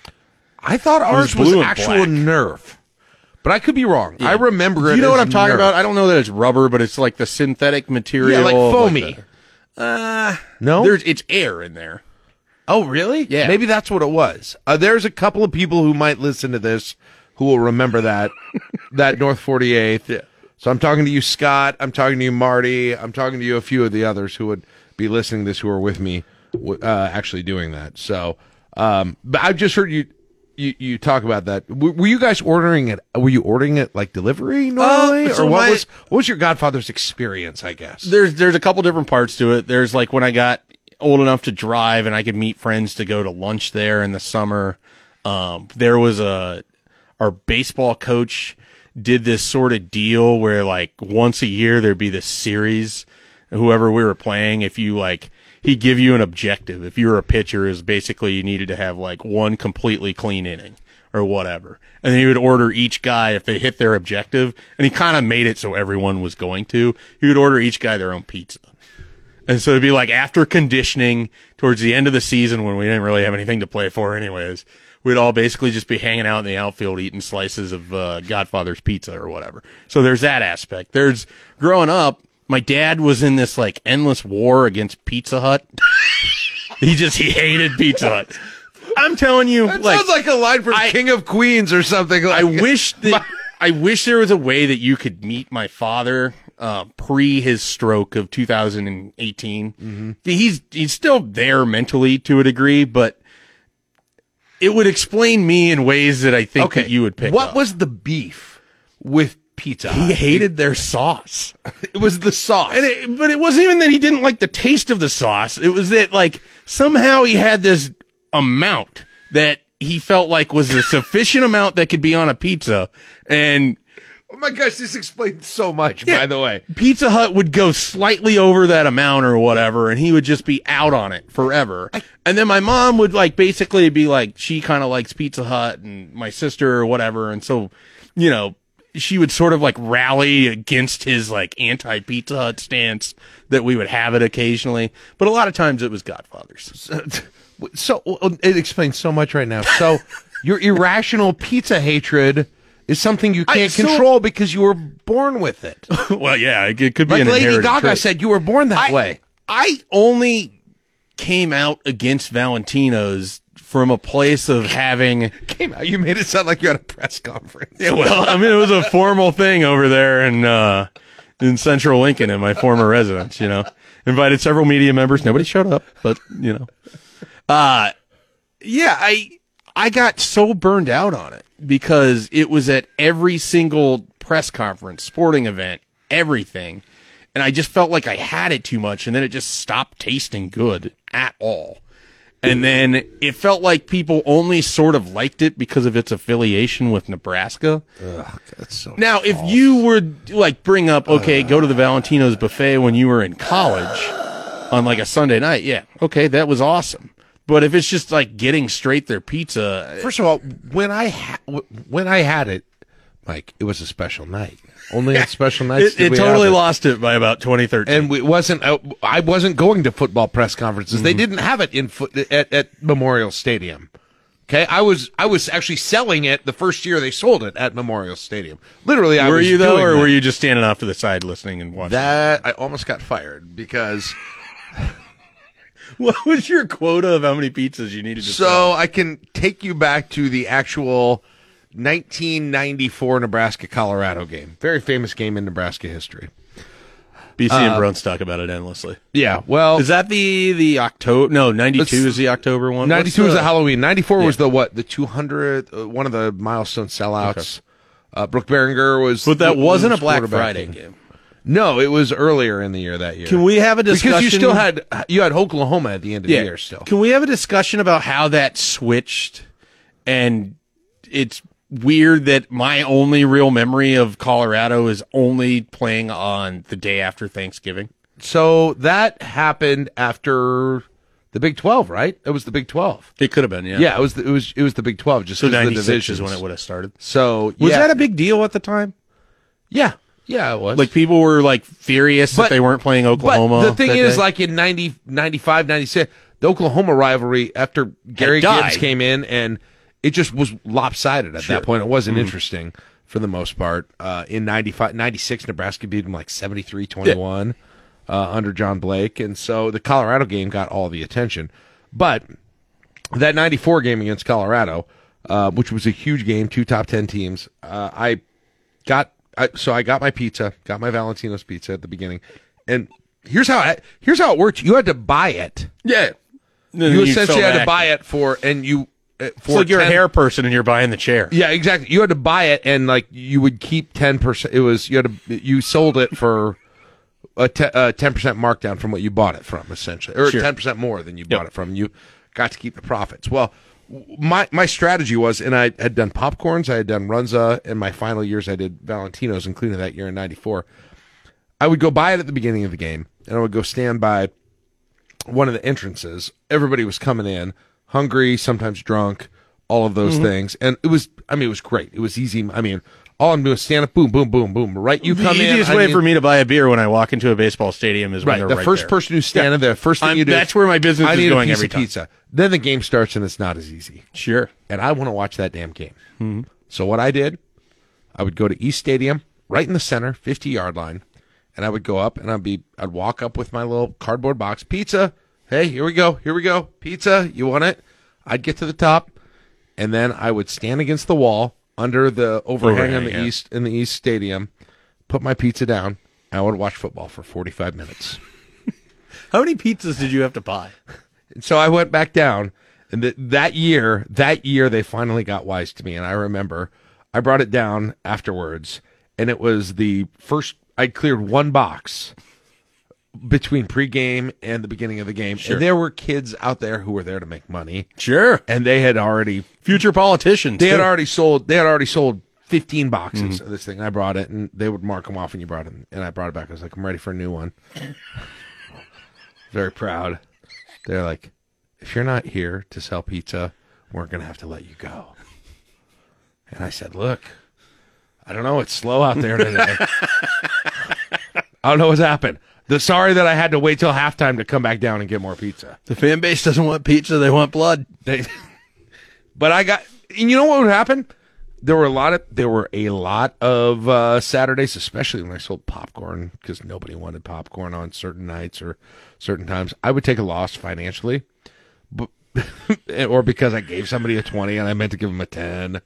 I thought ours was, and actual black. Nerf, but I could be wrong. I remember it. you know what I'm talking Nerf. about? I don't know that it's rubber, but it's like the synthetic material, Yeah, like foamy. the- uh, no, there's it's air in there. Oh, really? Yeah. Maybe that's what it was. Uh, there's a couple of people who might listen to this who will remember that that North 48th. Yeah. So I'm talking to you, Scott. I'm talking to you, Marty. I'm talking to you, a few of the others who would be listening to this who are with me, uh, actually doing that. So, um, but I've just heard you. you, you talk about that. Were, were you guys ordering it? Were you ordering it like delivery normally, Uh, so or what my- was what was your Godfather's experience? I guess. there's there's a couple different parts to it. There's like when I got old enough to drive and I could meet friends to go to lunch there in the summer. Um, there was a our baseball coach did this sort of deal where like once a year there'd be this series. Whoever we were playing, if you like, he'd give you an objective. If you were a pitcher, is basically you needed to have like one completely clean inning or whatever. And then he would order each guy if they hit their objective, and he kind of made it so everyone was going to. He would order each guy their own pizza. And so it'd be like after conditioning towards the end of the season when we didn't really have anything to play for anyways, we'd all basically just be hanging out in the outfield eating slices of uh, Godfather's pizza or whatever. So there's that aspect. There's growing up, my dad was in this like endless war against Pizza Hut. he just he hated Pizza Hut. I'm telling you, That like, sounds like a line from I- King of Queens or something. Like, I wish that I wish there was a way that you could meet my father uh, pre his stroke of 2018. Mm-hmm. He's he's still there mentally to a degree, but it would explain me in ways that I think okay, that you would pick. What up. was the beef with Pizza? he hated their sauce. It was the sauce. And it, but it wasn't even that he didn't like the taste of the sauce. It was that like somehow he had this amount that he felt like was a sufficient amount that could be on a pizza, and oh my gosh, this explains so much. By the way, Pizza Hut would go slightly over that amount or whatever, and he would just be out on it forever. and then my mom would like basically be like, she kind of likes Pizza Hut, and my sister or whatever, and so you know. She would sort of like rally against his like anti Pizza Hut stance that we would have it occasionally, but a lot of times it was Godfather's. so it explains so much right now. So your irrational pizza hatred is something you can't so- control because you were born with it. well, yeah, it could be Like Lady Gaga trait. said, you were born that I- way. I only came out against Valentino's from a place of having. Came out. You made it sound like you had a press conference. Yeah, well, I mean, it was a formal thing over there in uh, in Central Lincoln in my former residence. You know, invited several media members. Nobody showed up, but you know, uh, yeah, I I got so burned out on it because it was at every single press conference, sporting event, everything. And I just felt like I had it too much and then it just stopped tasting good at all. And then it felt like people only sort of liked it because of its affiliation with Nebraska. That's so. Now, if you were like bring up, okay, go to the Valentino's buffet when you were in college on like a Sunday night, yeah, okay, that was awesome. But if it's just like getting straight their pizza, First of all, when I ha- when I had it, Mike, it was a special night. Only at special nights. it, did it we have totally lost it by about 2013. and it wasn't. Uh, I wasn't going to football press conferences. Mm-hmm. They didn't have it in foot at, at Memorial Stadium. Okay, I was I was actually selling it the first year they sold it at Memorial Stadium. Literally, I were was you though, or that. were you just standing off to the side listening and watching? That I almost got fired because what was your quota of how many pizzas you needed to so sell? I can take you back to the actual 1994 Nebraska Colorado game. Very famous game in Nebraska history. BC and Bruns talk about it endlessly. Yeah, well, Is that the the October? No, 92 Let's- is the October one. 92 was the- the Halloween. 94 was the what? The 200, uh, one of the milestone sellouts. Uh, Brook Berringer was. But that was wasn't a Black. Friday game. No, it was earlier in the year that year. Can we have a discussion? Because you still had you had Oklahoma at the end of the year still. Can we have a discussion about how that switched? And it's weird that my only real memory of Colorado is only playing on the day after Thanksgiving. So that happened after the Big 12, right? It was the Big 12. It could have been, yeah. Yeah, it was the, it was it was the Big 12 just So 'cause of the 96 divisions. is when it would have started. So Was yeah. that a big deal at the time? yeah yeah it was Like people were like furious But- that they weren't playing Oklahoma. But the thing is, day? like in 90, 95, 96, the Oklahoma rivalry after Gary. Gibbs came in and it just was lopsided at Sure. that point. It wasn't Mm-hmm. interesting for the most part. Uh, in 95, 96, Nebraska beat them like 73 21 uh, under John Blake. And so the Colorado game got all the attention. But that 94 game against Colorado, uh, which was a huge game, two top 10 teams, uh, I got I, so I got my pizza, got my Valentino's pizza at the beginning, and here's how I, here's how it worked. You had to buy it. yeah, You, essentially had to buy it for, and you uh, It's for like you're a hair person and you're buying the chair. Yeah, exactly. You had to buy it, and like you would keep ten percent. It was you had to you sold it for a ten percent markdown from what you bought it from, essentially, or Sure. ten percent more than you Yep. bought it from. You got to keep the profits. Well, w- my my strategy was, and I had done popcorns, I had done Runza, in my final years I did Valentino's, including that year in '94. I would go buy it at the beginning of the game, and I would go stand by one of the entrances. Everybody was coming in, hungry, sometimes drunk, all of those mm-hmm. things, and it was. I mean, it was great. It was easy. I mean, all I'm doing is stand up, boom, boom, boom, boom. Right, you the come in. The easiest I way for me to buy a beer when I walk into a baseball stadium is when Right, the right first there. person who's standing there, first thing I'm- you do. that's where my business I is going every time. pizza. Then the game starts and it's not as easy. Sure. And I want to watch that damn game. Mm-hmm. So what I did, I would go to East Stadium, right in the center, fifty yard line, and I would go up and I'd be, I'd walk up with my little cardboard box, pizza. Hey, here we go, here we go, pizza. You want it? I'd get to the top, and then I would stand against the wall under the overhang, in Overhang, the yeah. east in the East Stadium, put my pizza down. and I would watch football for forty five minutes. How many pizzas did you have to buy? And so I went back down, and th- that year, that year they finally got wise to me, and I remember I brought it down afterwards, and it was the first I cleared one box between pregame and the beginning of the game, Sure. and there were kids out there who were there to make money, Sure. and they had already Future politicians. they had already sold they had already sold 15 boxes mm-hmm. of this thing. I brought it and they would mark them off and you brought it and I brought it back. I was like, I'm ready for a new one. Very proud. They're like, if you're not here to sell pizza, we're going to have to let you go. And I said, look, I don't know. It's slow out there today. I don't know what's happened. The sorry that I had to wait till halftime to come back down and get more pizza. The fan base doesn't want pizza; they want blood. They, but I got, and you know what would happen? There were a lot of there were a lot of uh, Saturdays, especially when I sold popcorn, because nobody wanted popcorn on certain nights or certain times. I would take a loss financially, but or because I gave somebody a twenty and I meant to give them a ten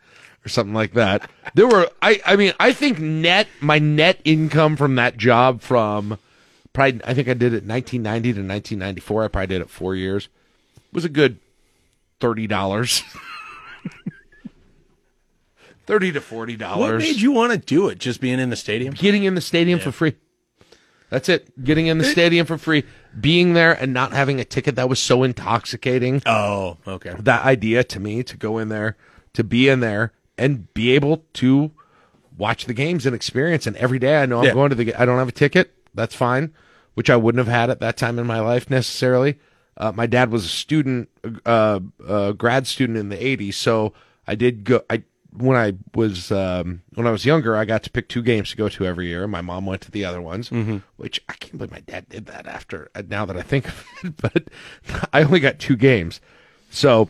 or something like that. There were, I, I mean, I think net my net income from that job from probably I think I did it 1990 to 1994. I probably did it four years. It Was a good thirty dollars. Thirty to forty dollars. What made you want to do it? Just being in the stadium? Getting in the stadium for free. That's it. Getting in the stadium for free. Being there and not having a ticket that was so intoxicating. Oh, okay. That idea to me to go in there, to be in there and be able to watch the games and experience. And every day I know I'm Yeah. going to the. I don't have a ticket. That's fine, which I wouldn't have had at that time in my life necessarily. Uh, my dad was a student, uh, uh, grad student in the '80s, so I did go. I when I was um, when I was younger, I got to pick two games to go to every year. My mom went to the other ones, which I can't believe my dad did that. After uh, now that I think of it, but I only got two games. So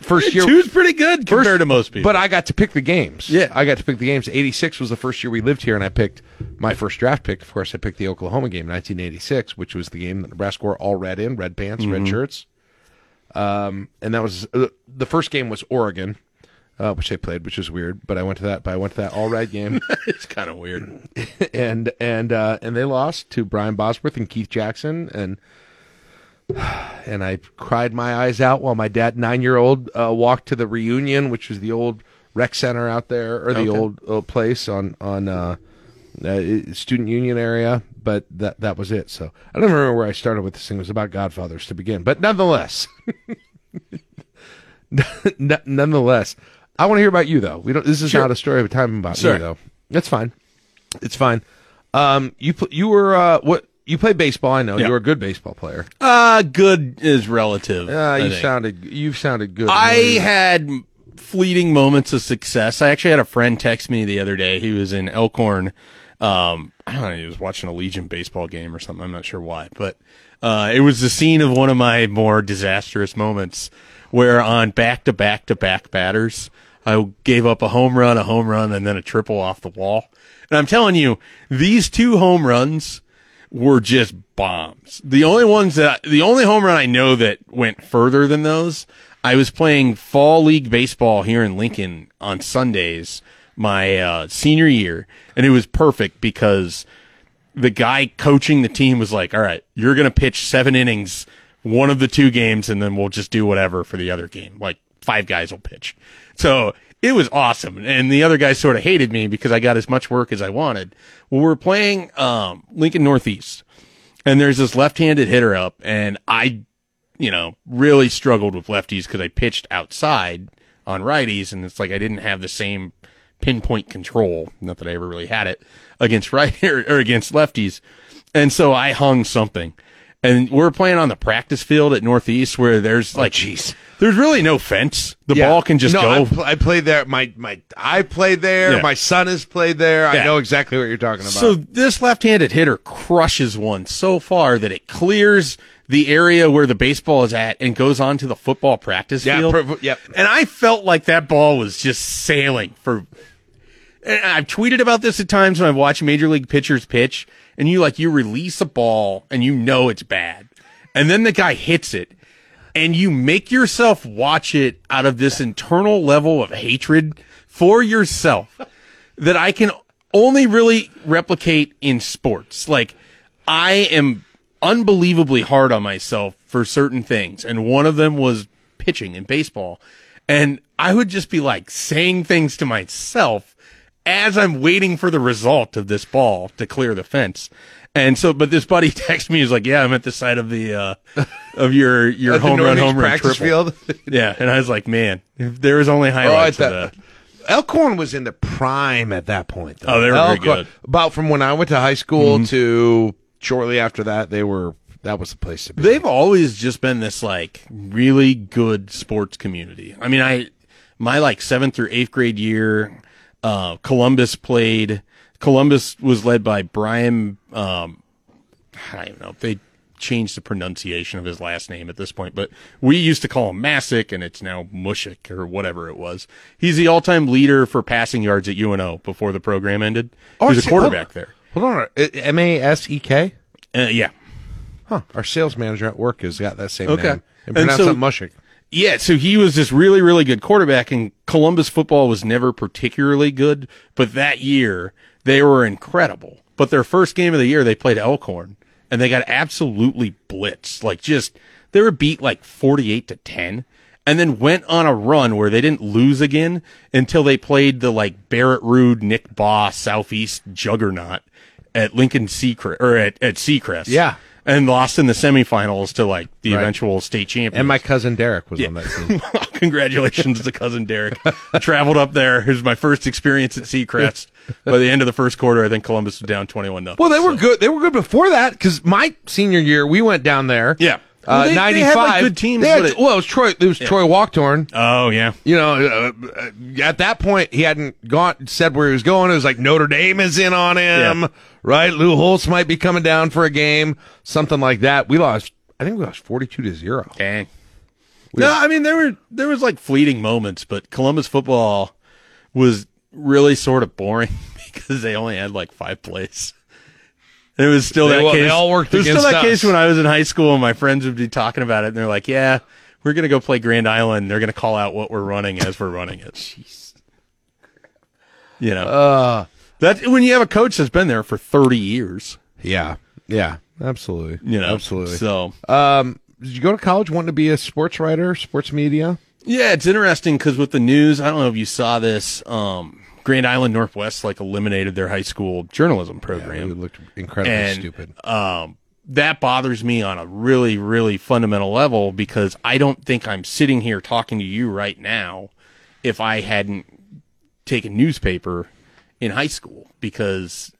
first year, Two's pretty good compared to most people. but I got to pick the games. Yeah. I got to pick the games. 86 was the first year we lived here, and I picked my first draft pick. Of course, I picked the Oklahoma game, 1986, which was the game that Nebraska wore all red in, red pants, red shirts. Um, and that was uh, the first game was Oregon, uh, which they played, which was weird. But I went to that. But I went to that all red game, it's kind of weird. and and uh, and they lost to Brian Bosworth and Keith Jackson, and and I cried my eyes out while my dad, nine year old, uh, walked to the reunion, which was the old rec center out there, or the Okay. old, old place on on uh, uh, student union area. But that that was it. So I don't remember where I started with this thing. It was about Godfathers to begin, but nonetheless, nonetheless, I want to hear about you though. We don't. This is Sure. not a story of a time about Sure. me though. That's fine. It's fine. Um, you you were uh, what you play baseball? I know Yeah. You're a good baseball player. Uh, good is relative. Uh, you think. sounded you sounded good. I had fleeting moments of success. I actually had a friend text me the other day. He was in Elkhorn. Um, I don't know. He was watching a Legion baseball game or something. I'm not sure why, but uh, it was the scene of one of my more disastrous moments, where on back to back to back batters, I gave up a home run, a home run, and then a triple off the wall. And I'm telling you, these two home runs were just bombs. The only ones that the only home run I know that went further than those, I was playing fall league baseball here in Lincoln on Sundays my uh, senior year, and it was perfect because the guy coaching the team was like, "All right, you're going to pitch seven innings, one of the two games, and then we'll just do whatever for the other game." Like five guys will pitch. So it was awesome. And the other guys sort of hated me because I got as much work as I wanted. Well, we're playing, um, Lincoln Northeast and there's this left-handed hitter up and I, you know, really struggled with lefties because I pitched outside on righties and it's like I didn't have the same pinpoint control. Not that I ever really had it against right or, or against lefties. And so I hung something. And we're playing on the practice field at Northeast where there's oh, like, jeez. there's really no fence. The Yeah. ball can just no, go. I, pl- I played there. My my I played there. Yeah. My son has played there. I know exactly what you're talking about. So this left-handed hitter crushes one so far that it clears the area where the baseball is at and goes on to the football practice Yeah, field. per- yep. And I felt like that ball was just sailing for. And I've tweeted about this at times when I've watched major league pitchers pitch, and you like you release a ball and you know it's bad, and then the guy hits it, and you make yourself watch it out of this internal level of hatred for yourself that I can only really replicate in sports. Like, I am unbelievably hard on myself for certain things. And one of them was pitching in baseball. And I would just be like saying things to myself as I'm waiting for the result of this ball to clear the fence. And so, but this buddy texted me, he's like, yeah, I'm at the side of the, uh, of your, your home run, home run triple. field? yeah. And I was like, man, if there was only Oh, highlights I of that. Elkhorn was in the prime at that point. Though. Oh, they were very good. Mm-hmm. About from when I went to high school to shortly after that, they were that was the place to be. They've always just been this like really good sports community. I mean, I my like seventh or eighth grade year, uh, Columbus played. Columbus was led by Brian. Um, I don't know. If they changed the pronunciation of his last name at this point, but we used to call him Masick, and it's now Mushik or whatever it was. He's the all-time leader for passing yards at UNO before the program ended. he was a quarterback there. Hold on, M A S E K. Uh, yeah, Huh. Our sales manager at work has got that same Okay. name. And And pronounce so- it Mushik. Yeah, so he was this really, really good quarterback, and Columbus football was never particularly good, but that year they were incredible. But their first game of the year, they played Elkhorn, and they got absolutely blitzed. Like, just, they were beat like 48 to 10, and then went on a run where they didn't lose again until they played the like Barrett Ruud, Nick Baugh, Southeast juggernaut at Lincoln Seacrest, or at, at Seacrest. Yeah. And lost in the semifinals to like the Right. eventual state champion. And my cousin Derek was on that team. Congratulations to cousin Derek. Traveled up there. It was my first experience at Seacrest. By the end of the first quarter, I think Columbus was down twenty-one nothing. Well, they were good. They were good before that because my senior year we went down there. Yeah. Uh, Well, they- they had, like, good teams, had- it- well, it was Troy. It was Troy Walktorn. Oh yeah. You know, uh, uh, at that point he hadn't gone said where he was going. It was like Notre Dame is in on him, Yeah. right? Lou Holtz might be coming down for a game, something like that. We lost. I think we lost forty two to zero. Dang. No, I mean there were there was like fleeting moments, but Columbus football was really sort of boring because they only had like five plays. It was still They that all- they case. all worked it was still against that case when I was in high school and my friends would be talking about it and they're like, "Yeah, we're gonna go play Grand Island. They're gonna call out what we're running as we're running it." Jeez. You know, Uh, that when you have a coach that's been there for thirty years, yeah, yeah, absolutely. you know, absolutely. So Um, did you go to college wanting to be a sports writer, sports media? Yeah, it's interesting because with the news, I don't know if you saw this. Um, Grand Island Northwest like eliminated their high school journalism program. It looked incredibly and stupid. um, that bothers me on a really, really fundamental level because I don't think I'm sitting here talking to you right now if I hadn't taken newspaper in high school because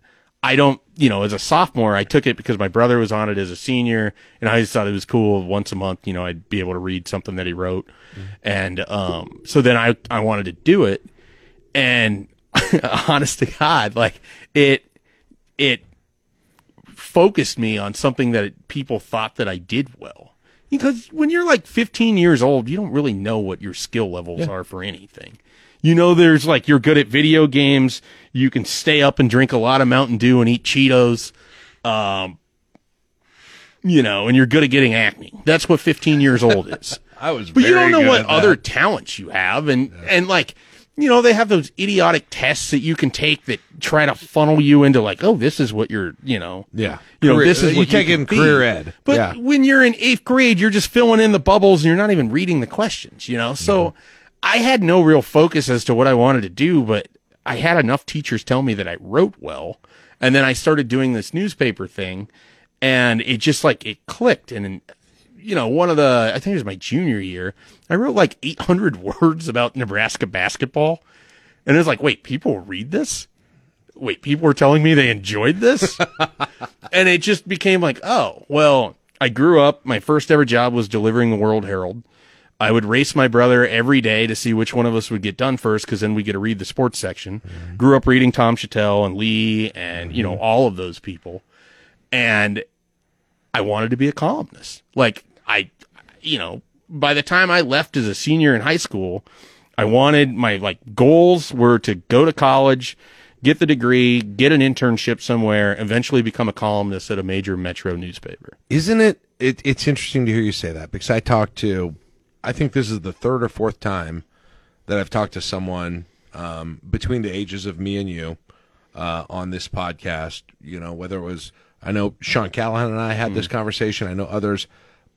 I don't, you know, as a sophomore, I took it because my brother was on it as a senior, and I just thought it was cool. Once a month, you know, I'd be able to read something that he wrote, and um, so then I I wanted to do it, and honest to God, like it it focused me on something that people thought that I did well. Because when you're like 15 years old, you don't really know what your skill levels are for anything. You know, there's like you're good at video games. You can stay up and drink a lot of Mountain Dew and eat Cheetos. Um, you know, and you're good at getting acne. That's what 15 years old is. I was, But you don't know what at other talents you have, and and like you know, they have those idiotic tests that you can take that try to funnel you into like, oh, this is what you're, you know, Yeah. you know, Career- this is uh, you what can't can get in career ed. But Yeah. when you're in eighth grade, you're just filling in the bubbles and you're not even reading the questions, you know. So mm-hmm. I had no real focus as to what I wanted to do, but I had enough teachers tell me that I wrote well, and then I started doing this newspaper thing, and it just like it clicked and. You know, one of the, I think it was my junior year, I wrote like 800 words about Nebraska basketball. And it was like, wait, people read this? Wait, people were telling me they enjoyed this? and it just became like, oh, well, I grew up. My first ever job was delivering the World Herald. I would race my brother every day to see which one of us would get done first, because then we get to read the sports section. Mm-hmm. Grew up reading Tom Shatel and Lee and, you mm-hmm. know, all of those people. And I wanted to be a columnist. Like, I, you know, by the time I left as a senior in high school, I wanted my like goals were to go to college, get the degree, get an internship somewhere, eventually become a columnist at a major metro newspaper. Isn't it, it? It's interesting to hear you say that because I talked to, I think this is the third or fourth time that I've talked to someone um, between the ages of me and you uh, on this podcast. You know, whether it was, I know Sean Callahan and I had this conversation. I know others,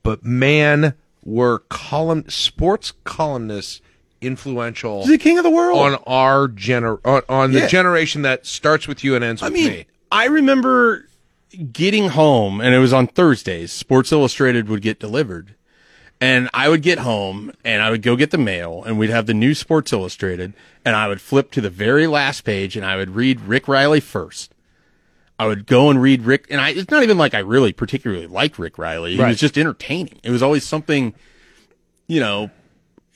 but man, were column sports columnists influential He's the king of the world. on our gener on, on the Yeah. generation that starts with you and ends I with mean, me. I remember getting home, and it was on Thursdays. Sports Illustrated would get delivered, and I would get home, and I would go get the mail, and we'd have the new Sports Illustrated, and I would flip to the very last page, and I would read Rick Reilly first. I would go and read Rick, and I, it's not even like I really particularly liked Rick Reilly. He was just entertaining. It was always something, you know,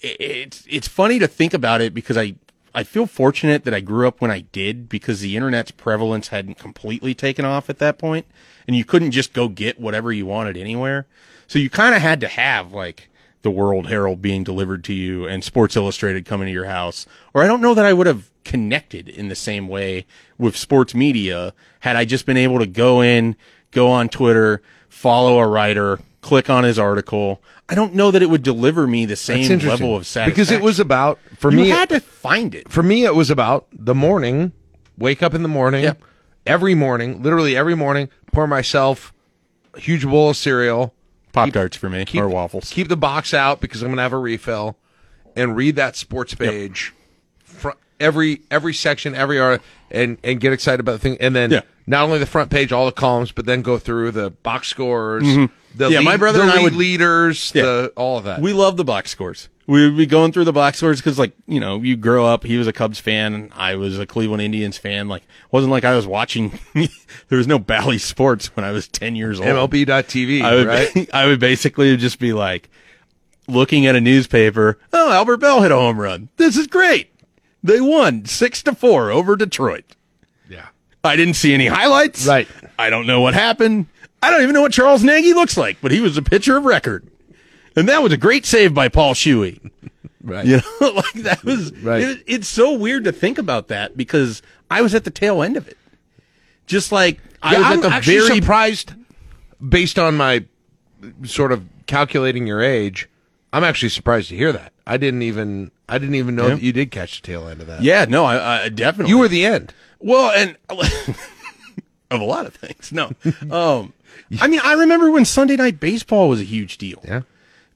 it, it's it's funny to think about it because I I feel fortunate that I grew up when I did because the internet's prevalence hadn't completely taken off at that point, and you couldn't just go get whatever you wanted anywhere. So you kind of had to have like the World Herald being delivered to you and Sports Illustrated coming to your house, or I don't know that I would have connected in the same way with sports media had I just been able to go in, go on Twitter, follow a writer, click on his article. I don't know that it would deliver me the same level of satisfaction because it was about for you me. had to find it. for me, it was about the morning. Wake up in the morning, Yep. every morning, literally every morning. Pour myself a huge bowl of cereal, Pop tarts for me keep, or waffles. Keep the box out because I'm gonna have a refill, and read that sports page, fr- every every section, every art, and and get excited about the thing. And then Yeah. not only the front page, all the columns, but then go through the box scores. Mm-hmm. Yeah, my brother the and I lead would- leaders, Yeah. the all of that. We love the box scores. We would be going through the box scores because, like, you know, you grow up. He was a Cubs fan, I was a Cleveland Indians fan. Like, it wasn't like I was watching. there was no Bally Sports when I was ten years old. MLB.TV, I would, right? I would basically just be like looking at a newspaper. Oh, Albert Belle hit a home run. This is great. They won six to four over Detroit. yeah. I didn't see any highlights. Right. I don't know what happened. I don't even know what Charles Nagy looks like, but he was a pitcher of record. And that was a great save by Paul Shuey. Right. You know, like that was, Right. it- it's so weird to think about that because I was at the tail end of it. Just like I Yeah, was I'm at the actually very surprised, based on my sort of calculating your age. I'm actually surprised to hear that. I didn't even I didn't even know Yeah. that you did catch the tail end of that. Yeah, no, I, I definitely. you were the end. Well, and of a lot of things. No. Um, I mean, I remember when Sunday night baseball was a huge deal. Yeah.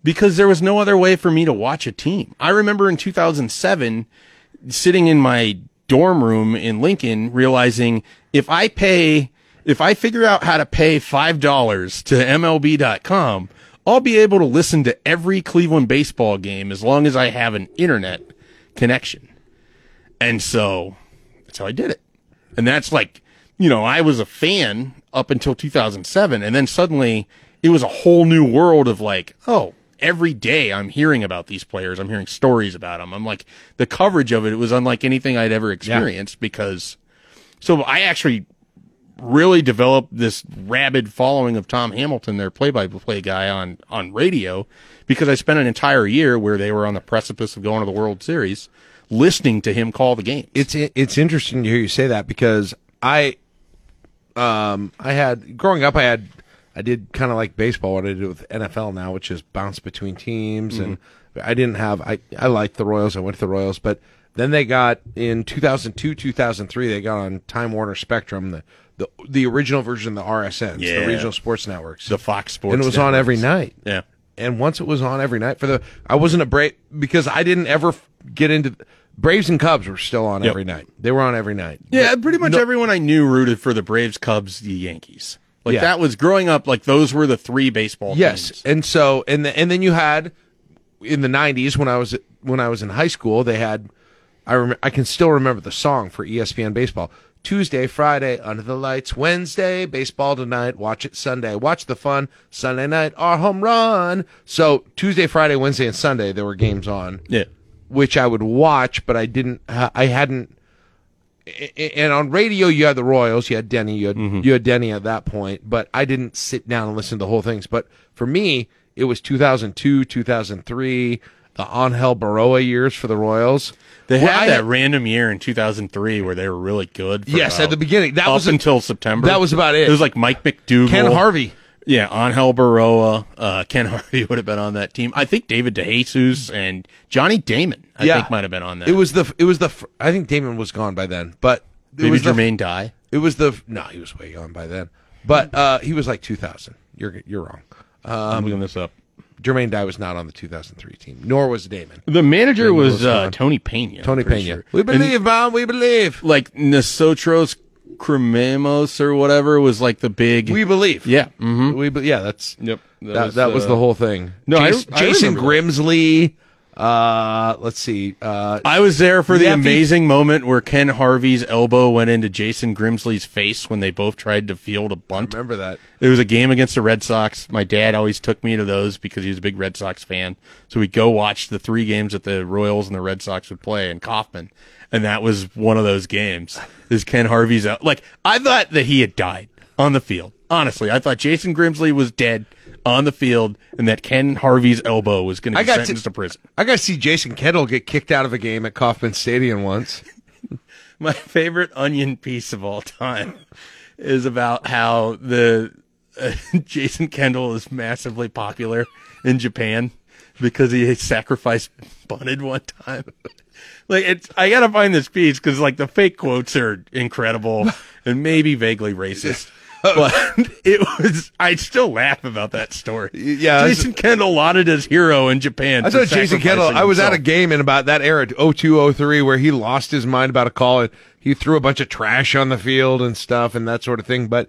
Because there was no other way for me to watch a team. I remember in 2007 sitting in my dorm room in Lincoln realizing if I pay if I figure out how to pay $5 to MLB.com, I'll be able to listen to every Cleveland baseball game as long as I have an internet connection. And so that's how I did it. And that's like, you know, I was a fan up until 2007. And then suddenly it was a whole new world of like, oh, every day I'm hearing about these players. I'm hearing stories about them. I'm like, the coverage of it, it was unlike anything I'd ever experienced because, so I actually really developed this rabid following of Tom Hamilton, their play-by-play guy on on radio, because I spent an entire year where they were on the precipice of going to the World Series, listening to him call the game. It's it's interesting to hear you say that because I um I had growing up I had I did kind of like baseball what I did with NFL now which is bounce between teams and I didn't have I I liked the Royals I went to the Royals but Then they got in 2002, 2003. They got on Time Warner Spectrum the the, the original version of the RSNs, Yeah. the regional sports networks, The Fox Sports. and it was on every night. Yeah. And once it was on every night for the, I wasn't a Brave because I didn't ever get into Braves and Cubs were still on Yep. every night. They were on every night. Yeah, But pretty much no- everyone I knew rooted for the Braves, Cubs, the Yankees. Like Yeah. that was growing up. Like those were the three baseball. Yes, teams. and so and the, and then you had in the '90s when I was when I was in high school, they had I rem- I can still remember the song for ESPN baseball. Tuesday, Friday, under the lights. Wednesday, baseball tonight. Watch it Sunday. Watch the fun. Sunday night, our home run. So Tuesday, Friday, Wednesday, and Sunday there were games on, Yeah. which I would watch, but I didn't. I hadn't. And on radio, you had the Royals, you had Denny, you had, mm-hmm. you had Denny at that point, but I didn't sit down and listen to the whole things. But for me, it was 2002, 2003, the Angel Berroa years for the Royals. They Well, had I that random year in 2003 where they were really good. For Yes, about- at the beginning. That up was a- until September. that was about it. It was like Mike MacDougal, Ken Harvey. Yeah, Angel Berroa, uh, Ken Harvey would have been on that team. I think David DeJesus and Johnny Damon, I Yeah. think, might have been on that. It was the, it was the, I think Damon was gone by then, but it maybe was the, Jermaine Dye. it was the, no, he was way gone by then, but, uh, he was like 2000. You're, you're wrong. I'm looking this up. Jermaine Dye was not on the 2003 team, nor was Damon. The manager Damon was was uh. Tony Pena. Tony Pena. sure. We And, believe, man. We believe. like Nosotros Creemos or whatever was like the big. We believe. yeah. hmm We, be- yeah, that's Yep. That, that, was, uh, the whole thing. No, I- Jason, I Jason. Grimsley. Uh, let's see. Uh, I was there for the amazing moment where Ken Harvey's elbow went into Jason Grimsley's face when they both tried to field a bunt. remember that. It was a game against the Red Sox. My dad always took me to those because he was a big Red Sox fan. So we'd go watch the three games that the Royals and the Red Sox would play in Kauffman. And that was one of those games. Is Ken Harvey's. Like, I thought that he had died on the field. Honestly, I thought Jason Grimsley was dead on the field and that Ken Harvey's elbow was going to be got to- sentenced to prison. I got to see Jason Kendall get kicked out of a game at Kauffman Stadium once. my favorite onion piece of all time is about how the uh, Jason Kendall is massively popular in Japan because he sacrificed bunted one time. like it's, I gotta find this piece because like the fake quotes are incredible and maybe vaguely racist. But it was, I still laugh about that story. yeah, Jason Kendall lauded as hero in Japan. I saw Jason sacrificing I was at a game in about that era, 02, 03, where he lost his mind about a call and he threw a bunch of trash on the field and stuff and that sort of thing. But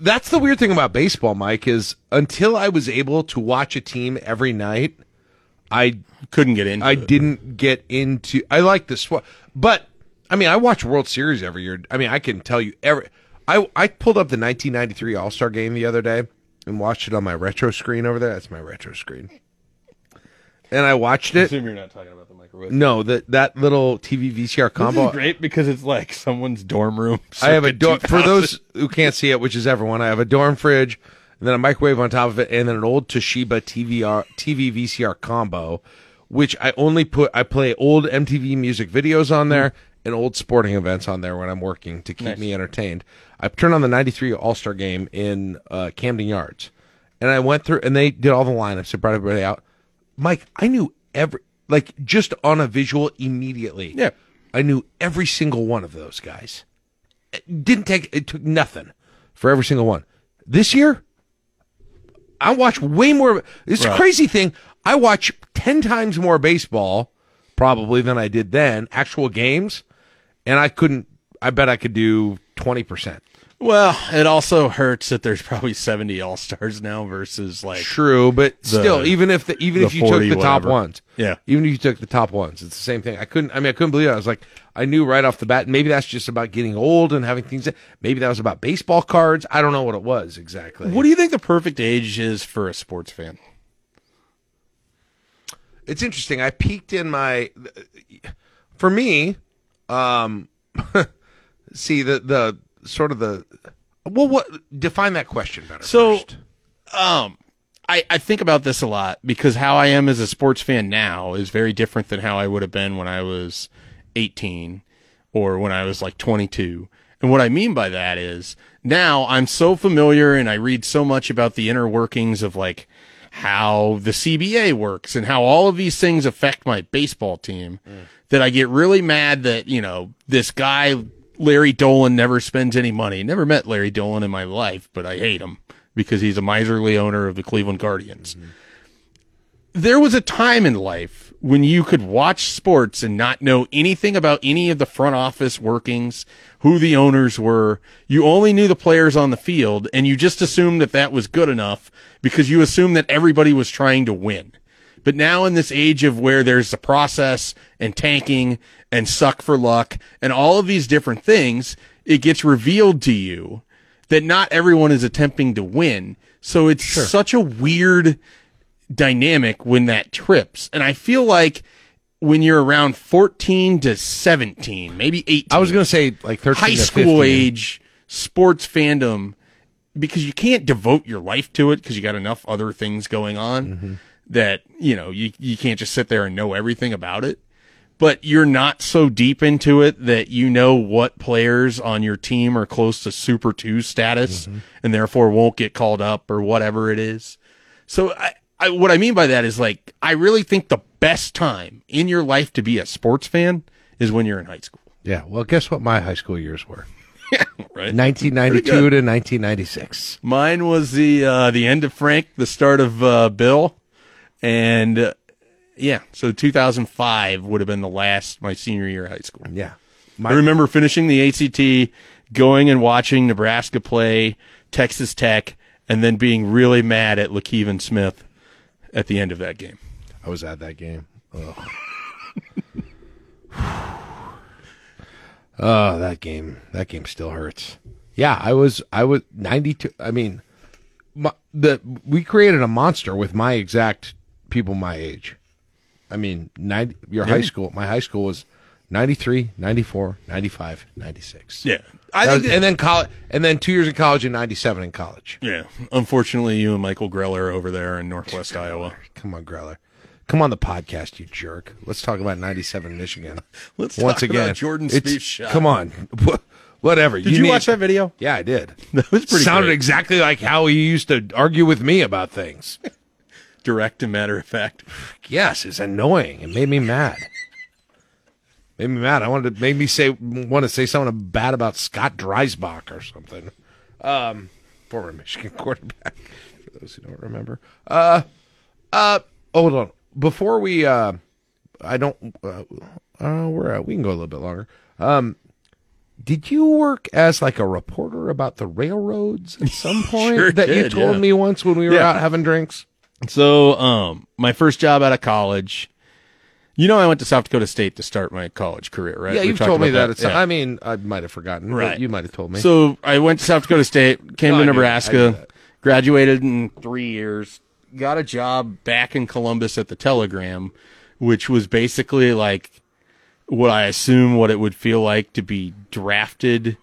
That's the weird thing about baseball, Mike, is until I was able to watch a team every night, I couldn't get into I it. didn't get into. I like the swap, but I mean, I watch World Series every year. I mean, I can tell you every. I I pulled up the 1993 All Star Game the other day and watched it on my retro screen over there. That's my retro screen, and I watched I it. assume you're not talking about the microwave. No, that that little TV VCR This combo. is great because it's like someone's dorm room. I have a circa dorm for those who can't see it, which is everyone. I have a dorm fridge, and then a microwave on top of it, and then an old Toshiba TVR TV VCR combo, which I only put. I play old MTV music videos on there and old sporting events on there when I'm working to keep Nice. me entertained. I turned on the '93 All Star Game in uh, Camden Yards, and I went through, and they did all the lineups. They brought everybody out. Mike, I knew every like just on a visual immediately. Yeah. I knew every single one of those guys. It didn't take it took nothing for every single one. This year, I watch way more. It's a Right. crazy thing. I watch ten times more baseball probably than I did then. Actual games, and I couldn't. I bet I could do twenty percent. Well, it also hurts that there's probably 70 All Stars now versus like True, but the- still, even if the, even the if you took 40 the top ones, Yeah. even if you took the top ones, it's the same thing. I couldn't. I mean, I couldn't believe it. I was like, I knew right off the bat. Maybe that's just about getting old and having things. That, maybe that was about baseball cards. I don't know what it was exactly. What do you think the perfect age is for a sports fan? it's interesting. I peaked in my for me, um see the the sort of the well what define that question better. So, first. um, I, I think about this a lot because how I am as a sports fan now is very different than how I would have been when I was 18 or when I was like 22. And what I mean by that is now I'm so familiar and I read so much about the inner workings of like how the CBA works and how all of these things affect my baseball team that I get really mad that, you know, this guy, Larry Dolan, never spends any money. Never met Larry Dolan in my life, but I hate him because he's a miserly owner of the Cleveland Guardians. There was a time in life when you could watch sports and not know anything about any of the front office workings, who the owners were. You only knew the players on the field and you just assumed that that was good enough because you assumed that everybody was trying to win. But now in this age of where there's the process and tanking and suck for luck and all of these different things, it gets revealed to you that not everyone is attempting to win. So it's such a weird dynamic when that trips. And I feel like when you're around 14 to 17, maybe 18. I was going to say like 13 high school 15. age sports fandom because you can't devote your life to it because you got enough other things going on Mm-hmm. that, you know, you, you can't just sit there and know everything about it. But you're not so deep into it that you know what players on your team are close to Super 2 status Mm-hmm. and therefore won't get called up or whatever it is. So I, I, what I mean by that is like, I really think the best time in your life to be a sports fan is when you're in high school. Yeah, well, guess what my high school years were? yeah, Right. 1992 to 1996. Mine was the uh, the end of Frank, the start of uh, Bill, and uh, yeah, so 2005 would have been the last my senior year of high school. Yeah, I remember finishing the ACT, going and watching Nebraska play Texas Tech, and then being really mad at Le Kevin Smith at the end of that game. I was at that game. Ugh. oh, that game. That game still hurts. Yeah, I was. I was 92. I mean, my, the we created a monster with my exact people my age. I mean, 90, your high school. My high school was 93, 94, 95, 96. Yeah. I think and then college, and then two years in college and 97 in college. Yeah, unfortunately, you and Michael Greller are over there in Northwest Iowa. Come on, Greller. Come on the podcast, you jerk. Let's talk about 97 Michigan. Let's Once talk again. about Jordan It's- shot. Come on. Whatever. Did you, need- watch that video? Yeah, I did. That was pretty Sounded great. exactly like how he used to argue with me about things. direct and matter of fact. Yes, it's annoying. It made me mad. Made me mad. I wanted to make me say want to say something bad about Scott Dreisbach or something. Um, former Michigan quarterback. For those who don't remember. Uh, uh. Hold on. Before we, uh, I don't. Uh, uh we're uh, we can go a little bit longer. Um, did you work as like a reporter about the railroads at some point Sure that you told yeah. me once when we were Yeah. out having drinks? So, um, my first job out of college, you know, I went to South Dakota State to start my college career, right? Yeah, We you've told me about that. Yeah. I mean, I might have forgotten. Right. You might have told me. So I went to South Dakota State, came No, to knew that. I knew Nebraska, graduated in three years, got a job back in Columbus at the Telegram, which was basically like what I assume what it would feel like to be drafted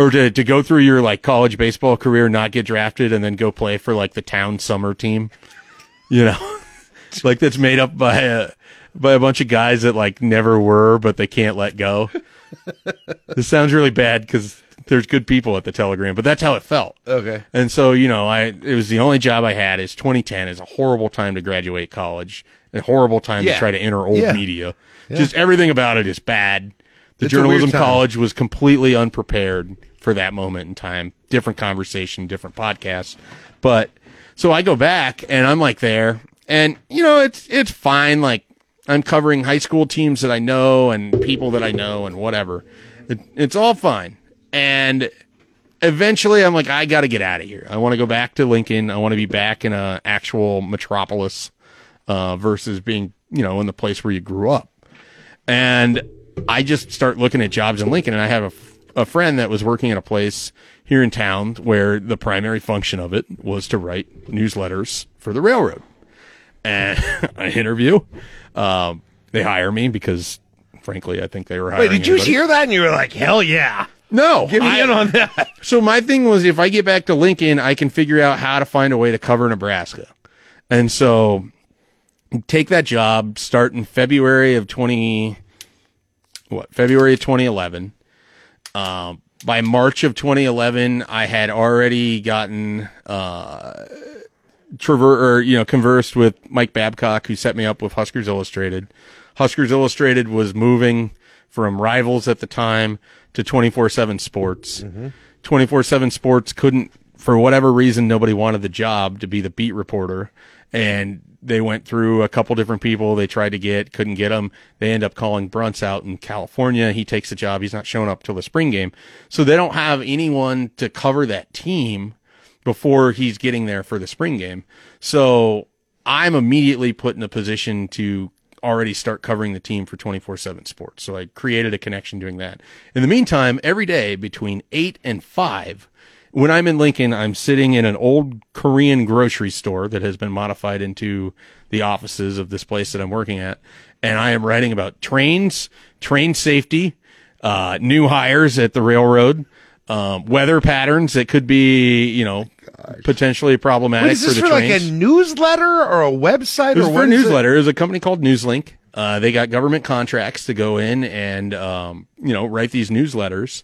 or to, to go through your like college baseball career, not get drafted and then go play for like the town summer team, you know, like that's made up by a, by a bunch of guys that like never were, but they can't let go. this sounds really bad because there's good people at the Telegram, but that's how it felt. Okay. And so, you know, I it was the only job I had. Is 2010. is a horrible time to graduate college. A horrible time Yeah. to try to enter old Yeah. media. Yeah. Just everything about it is bad. The It's journalism college was completely unprepared for that moment in time. Different conversation, different podcast. But So I go back and I'm like there and you know, it's, it's fine. Like I'm covering high school teams that I know and people that I know and whatever. It, it's all fine. And eventually I'm like, I got to get out of here. I want to go back to Lincoln. I want to be back in a actual metropolis, uh, versus being, you know, in the place where you grew up. And I just start looking at jobs in Lincoln and I have a, a friend that was working at a place here in town where the primary function of it was to write newsletters for the railroad. And I interview, um, they hire me because frankly, I think they were hiring Wait, did you anybody. hear that? And you were like, hell yeah. No, Give me I- in on that. So my thing was, if I get back to Lincoln, I can figure out how to find a way to cover Nebraska, and so take that job. Start in February of twenty, what February of twenty eleven. Um, by March of 2011, I had already gotten uh, traver or you know conversed with Mike Babcock, who set me up with Huskers Illustrated. Huskers Illustrated was moving from Rivals at the time to 24/7 Sports. 24/7 Sports couldn't, for whatever reason, nobody wanted the job to be the beat reporter, and they went through a couple different people they tried to get, couldn't get them. They end up calling Brunts out in California. He takes the job. He's not showing up till the spring game, so they don't have anyone to cover that team before he's getting there for the spring game. So I'm immediately put in a position to already start covering the team for 24 7 sports. So I created a connection doing that. In the meantime, every day between 8 and 5, when I'm in Lincoln, I'm sitting in an old Korean grocery store that has been modified into the offices of this place that I'm working at. And I am writing about trains, train safety, uh, new hires at the railroad, um, weather patterns that could be, you know, potentially problematic Wait, is for this the for like a newsletter or a website It was or for what a is it? newsletter. It was a company called Newslink. Uh, they got government contracts to go in and, um, you know, write these newsletters.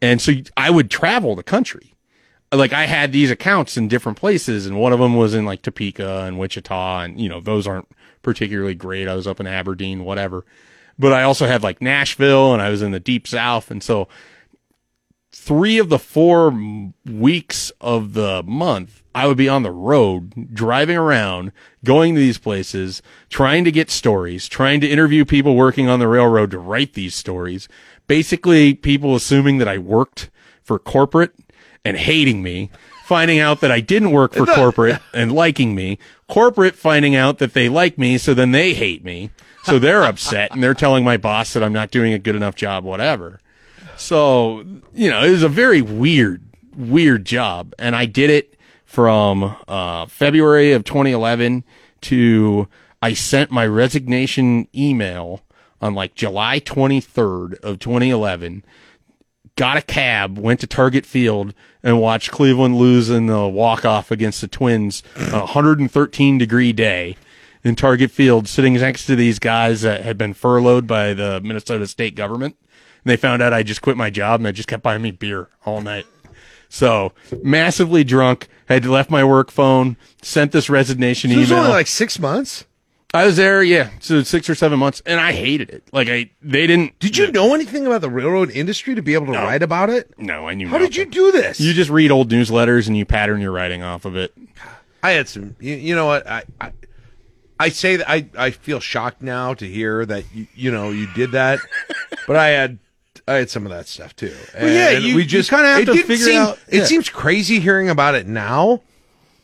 And so I would travel the country. Like I had these accounts in different places and one of them was in like Topeka and Wichita and, you know, those aren't particularly great. I was up in Aberdeen, whatever. But I also had like Nashville and I was in the deep south. And so three of the four weeks of the month, I would be on the road, driving around, going to these places, trying to get stories, trying to interview people working on the railroad to write these stories. Basically, people assuming that I worked for corporate and hating me, finding out that I didn't work for corporate and liking me, corporate finding out that they like me, so then they hate me. So they're upset and they're telling my boss that I'm not doing a good enough job, whatever. So, you know, it was a very weird, weird job. And I did it from uh, February of 2011 to I sent my resignation email on like July 23rd of 2011. Got a cab, went to Target Field, and watched Cleveland lose in the walk off against the Twins, a 113 degree day in Target Field, sitting next to these guys that had been furloughed by the Minnesota state government. And they found out I just quit my job and they just kept buying me beer all night. So massively drunk, had left my work phone, sent this resignation So it was email. only like six months. I was there, yeah, so six or seven months, and I hated it. Like I, they didn't. Did you know anything about the railroad industry to be able to write about it? No, I knew. How did you do this? You just read old newsletters and you pattern your writing off of it. I had some. You, you know what? I, I I say that I I feel shocked now to hear that you, you know you did that, but I had I had some of that stuff too. Well, yeah, And you- we you just kinda have it to didn't figure seem- out- It seems crazy hearing about it now,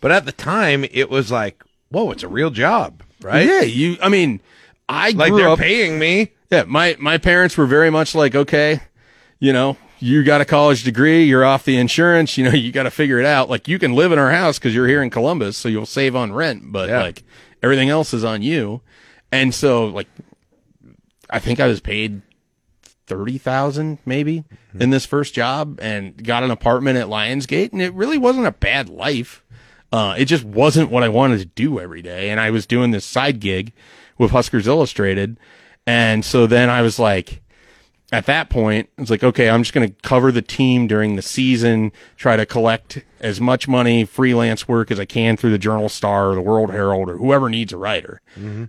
but at the time it was like, whoa, it's a real job, right? Yeah, you. I mean, I like they're up- paying me. Yeah, my my parents were very much like, okay, you know, you got a college degree, you're off the insurance, you know, you got to figure it out. Like you can live in our house because you're here in Columbus, so you'll save on rent, but like everything else is on you. And so, like, I think I was paid thirty thousand maybe mm-hmm. in this first job, and got an apartment at Lionsgate, and it really wasn't a bad life. Uh, it just wasn't what I wanted to do every day. And I was doing this side gig with Huskers Illustrated. And so then I was like, at that point, it's like, okay, I'm just going to cover the team during the season, try to collect as much money, freelance work as I can through the Journal Star or the World Herald or whoever needs a writer.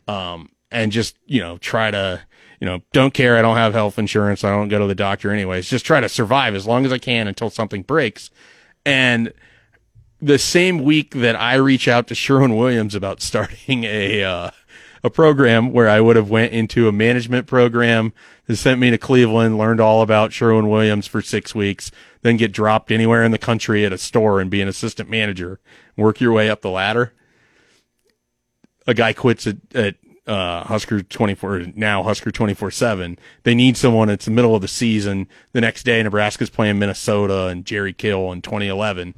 Um, and just, you know, try to, you know, don't care. I don't have health insurance. I don't go to the doctor anyways. Just try to survive as long as I can until something breaks. And the same week that I reach out to Sherwin Williams about starting a uh, a program where I would have went into a management program that sent me to Cleveland, learned all about Sherwin Williams for six weeks, then get dropped anywhere in the country at a store and be an assistant manager, work your way up the ladder. A guy quits at, at uh, Husker 24, now Husker 24 7. They need someone. It's the middle of the season. The next day, Nebraska's playing Minnesota and Jerry Kill in 2011.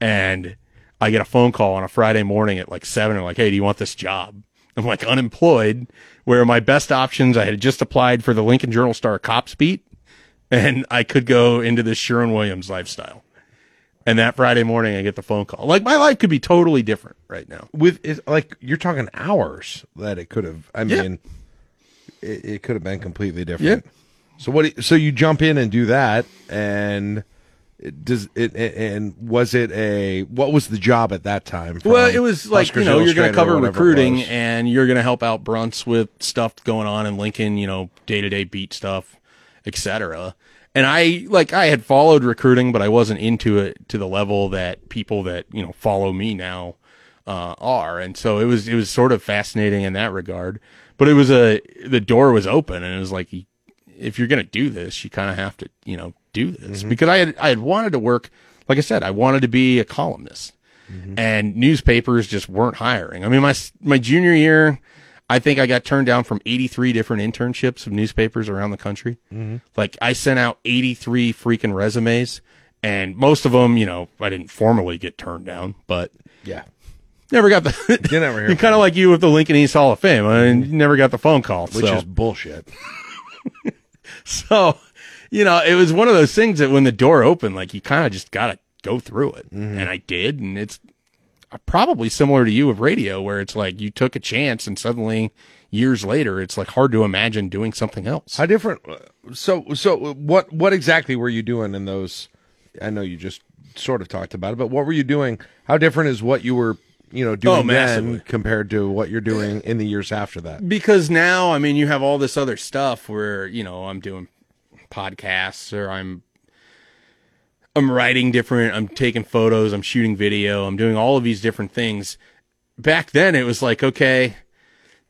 And I get a phone call on a Friday morning at like seven. like, Hey, do you want this job? I'm like unemployed where my best options, I had just applied for the Lincoln Journal Star cops beat and I could go into this Sherwin Williams lifestyle. And that Friday morning, I get the phone call. Like my life could be totally different right now. With is like you're talking hours that it could have. I Yeah. mean, it, it could have been completely different. Yeah. So what? do you- So you jump in and do that, and it does it? And was it a what was the job at that time? Well, it was like Huskers you know you're going to cover recruiting and you're going to help out Brunts with stuff going on in Lincoln, you know, day to day beat stuff, etc. And I like I had followed recruiting, but I wasn't into it to the level that people that you know follow me now uh, are, and so it was it was sort of fascinating in that regard. But it was a the door was open, and it was like if you're going to do this, you kind of have to you know do this Mm-hmm. because I had I had wanted to work. Like I said, I wanted to be a columnist Mm-hmm. and newspapers just weren't hiring. I mean, my my junior year, I think I got turned down from 83 different internships of newspapers around the country. Mhm. Like I sent out 83 freaking resumes, and most of them, you know, I didn't formally get turned down, but Yeah. never got the. You never kind of like you with the Lincoln East Hall of Fame. I mean, you never got the phone call, which so. is bullshit. So, you know, it was one of those things that when the door opened, like you kind of just got to go through it. Mm-hmm. And I did. And it's probably similar to you with radio, where it's like you took a chance and suddenly years later, it's like hard to imagine doing something else. How different? So so what what exactly were you doing in those? I know you just sort of talked about it, but what were you doing? How different is what you were you know doing Oh, then compared to what you're doing in the years after that? Because now, I mean, you have all this other stuff where, you know, I'm doing podcasts or I'm I'm writing different, I'm taking photos, I'm shooting video, I'm doing all of these different things. Back then it was like, okay,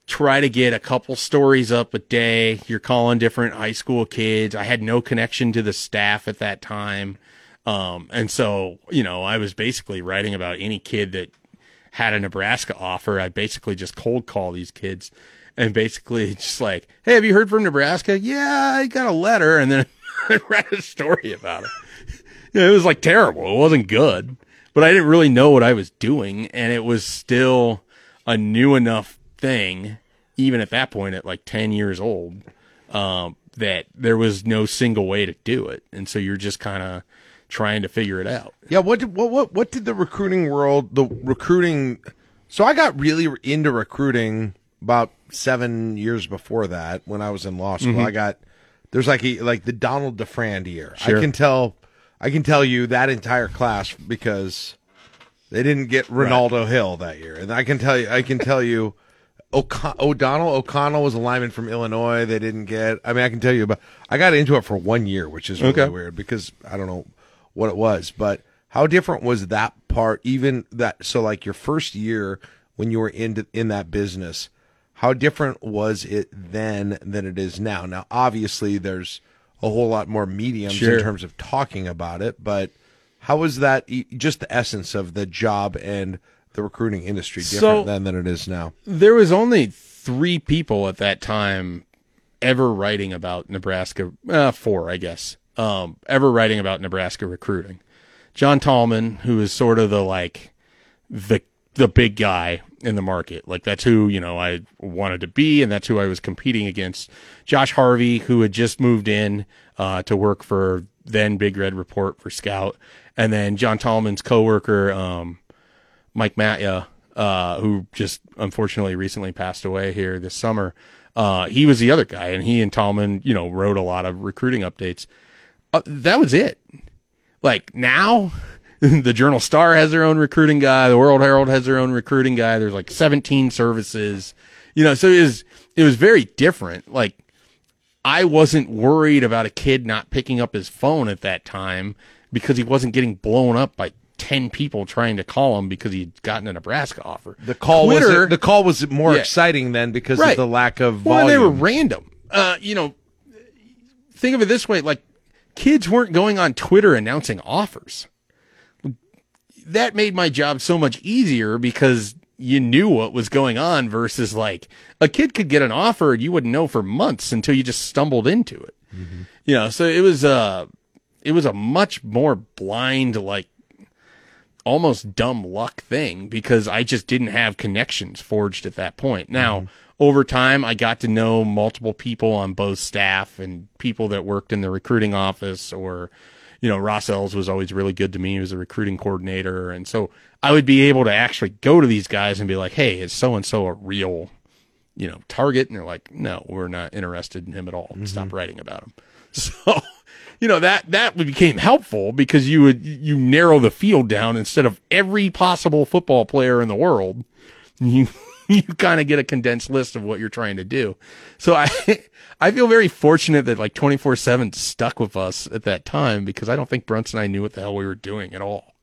try to get a couple stories up a day. You're calling different high school kids. I had no connection to the staff at that time. Um, and so, you know, I was basically writing about any kid that had a Nebraska offer. I basically just cold call these kids and basically just like, Hey, have you heard from Nebraska? Yeah, I got a letter. And then I write a story about it. It was like terrible. It wasn't good, but I didn't really know what I was doing. And it was still a new enough thing, even at that point at like 10 years old, um, that there was no single way to do it. And so you're just kind of trying to figure it out. Yeah, what did, what what what did the recruiting world, the recruiting? So I got really into recruiting about seven years before that when I was in law school. Mhm. I got there's like a like the Donald DeFrand year. Sure. I can tell I can tell you that entire class because they didn't get Ronaldo Hill that year, and I can tell you I can tell you. O'Con- O'Donnell O'Connell was a lineman from Illinois. They didn't get. I mean, I can tell you about. I got into it for one year, which is really Okay. weird because I don't know what it was, but how different was that part? Even that. So, like your first year when you were in in that business, how different was it then than it is now? Now, obviously, there's a whole lot more mediums Sure. in terms of talking about it, but how was that? Just the essence of the job and the recruiting industry different So- then than it is now. There was only three people at that time ever writing about Nebraska, uh, four, I guess, um, ever writing about Nebraska recruiting. John Tallman, who is sort of the like the the big guy in the market. Like that's who, you know, I wanted to be and that's who I was competing against. Josh Harvey, who had just moved in uh, to work for then Big Red Report for Scout, and then John Tallman's coworker, um, Mike Matya, uh, who just unfortunately recently passed away here this summer. Uh, he was the other guy, and he and Tallman, you know, wrote a lot of recruiting updates. Uh, that was it. Like now, the Journal Star has their own recruiting guy. The World Herald has their own recruiting guy. There's like 17 services, you know, so it was, it was very different. Like I wasn't worried about a kid not picking up his phone at that time because he wasn't getting blown up by ten people trying to call him because he'd gotten a Nebraska offer. The call Twitter- was the call was more Yeah. exciting then because Right. of the lack of Well, they were random. Uh, you know, think of it this way: like kids weren't going on Twitter announcing offers. That made my job so much easier because you knew what was going on versus like a kid could get an offer and you wouldn't know for months until you just stumbled into it. You know, so it was uh it was a much more blind like almost dumb luck thing because I just didn't have connections forged at that point. Now, over time, I got to know multiple people on both staff and people that worked in the recruiting office or, you know, Ross Els was always really good to me. He was a recruiting coordinator. And so I would be able to actually go to these guys and be like, Hey, is so and so a real, you know, target? And they're like, no, we're not interested in him at all. Mm-hmm. Stop writing about him. So, you know, that, that became helpful because you would, you narrow the field down instead of every possible football player in the world. You, you kind of get a condensed list of what you're trying to do. So I, I feel very fortunate that like 24 seven stuck with us at that time because I don't think Brunson and I knew what the hell we were doing at all.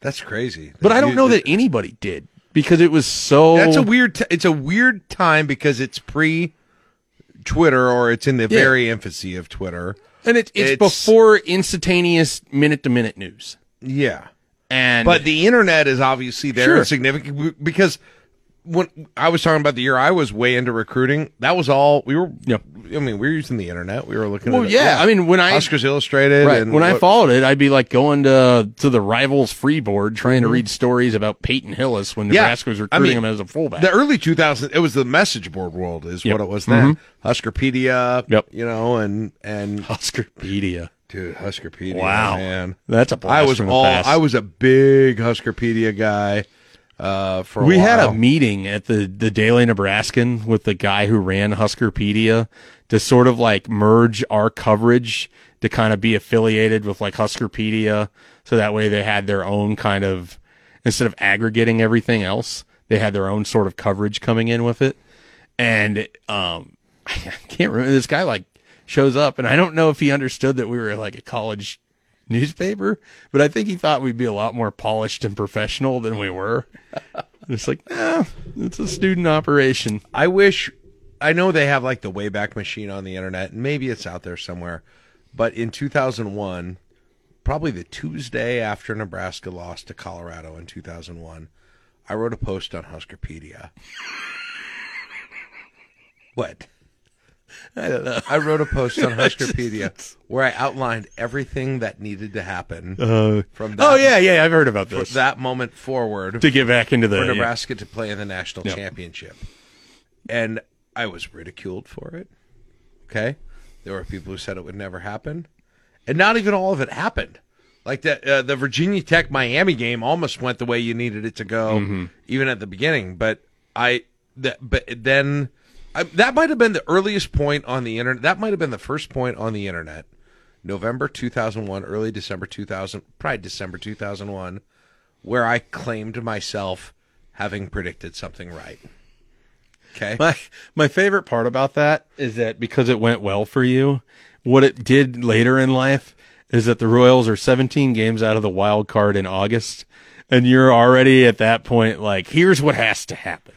That's crazy. But I don't know that anybody did because it was so. That's a weird. T- it's a weird time because it's pre Twitter or it's in the Yeah. very infancy of Twitter. and it, it's, It's- before instantaneous minute to minute news. Yeah. And But the internet is obviously there Sure. significant because when I was talking about the year I was way into recruiting, that was all we were. I mean, we were using the internet. We were looking. Well, at yeah. I mean, when I Huskers Illustrated, right and when I followed it, I'd be like going to to the rivals free board trying to read stories about Peyton Hillis when Mm-hmm. Yeah. Nebraska was I recruiting mean, him as a fullback. The early 2000s, it was the message board world, is Yep. what it was then. Mhm. Huskerpedia, Yep. you know, and and Huskerpedia, dude, Huskerpedia, Wow. man, That's a I was all. I was a big Huskerpedia guy. Uh, for we had a meeting at the the Daily Nebraskan with the guy who ran Huskerpedia to sort of like merge our coverage to kind of be affiliated with like Huskerpedia, so that way they had their own kind of instead of aggregating everything else, they had their own sort of coverage coming in with it. And um, I can't remember this guy like shows up, and I don't know if he understood that we were like a college newspaper, but I think he thought we'd be a lot more polished and professional than we were. It's like, nah, it's a student operation. I wish I know they have like the Wayback Machine on the internet, and maybe it's out there somewhere. But in 2001, probably the Tuesday after Nebraska lost to Colorado in 2001, I wrote a post on Huskerpedia. what? I don't know. I wrote a post on Huskerpedia where I outlined everything that needed to happen Uh, from that, oh yeah, yeah, I've heard about this. that moment forward To get back into the for yeah. Nebraska to play in the national Yep. championship. And I was ridiculed for it. Okay? There were people who said it would never happen. And not even all of it happened. Like the uh, the Virginia Tech Miami game almost went the way you needed it to go Mm-hmm. even at the beginning, but I that but then I, that might have been the earliest point on the internet. That might have been the first point on the internet. November 2001, early December 2000, probably December 2001, where I claimed myself having predicted something right. Okay. My my favorite part about that is that because it went well for you, what it did later in life is that the Royals are 17 games out of the wild card in August, and you're already at that point like, here's what has to happen.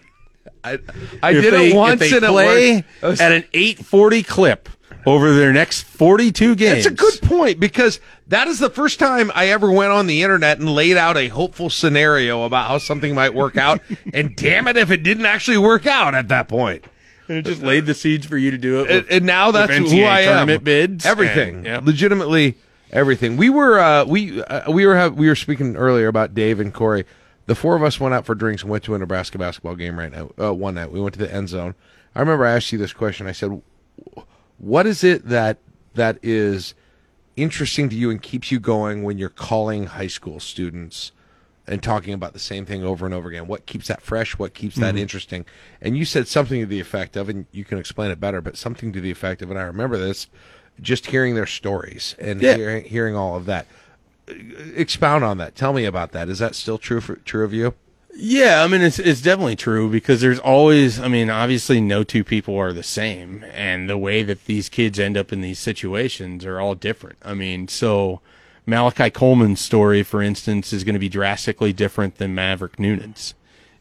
I, I did they- it once if they play it worked. Was- at an 840 clip over their next 42 games. That's a good point because that is the first time I ever went on the internet and laid out a hopeful scenario about how something might work out. and damn it, if it didn't actually work out at that point. And it just laid the seeds for you to do it. And, with- and now that's who I am. bids, everything, and- yeah. legitimately everything. We were uh, we uh, we were have, we were speaking earlier about Dave and Cory. The four of us went out for drinks and went to a Nebraska basketball game right now. Uh, one night we went to the end zone. I remember I asked you this question. I said, "What is it that that is interesting to you and keeps you going when you're calling high school students and talking about the same thing over and over again? What keeps that fresh? What keeps that Mhm. interesting?" And you said something to the effect of, and you can explain it better, but something to the effect of, and I remember this, just hearing their stories and Yeah. hearing, hearing all of that. Expound on that. Tell me about that. Is that still true for true of you? Yeah, I mean it's it's definitely true because there's always I mean obviously no two people are the same and the way that these kids end up in these situations are all different. I mean, so Malachi Coleman's story, for instance, is going to be drastically different than Maverick Noonan's.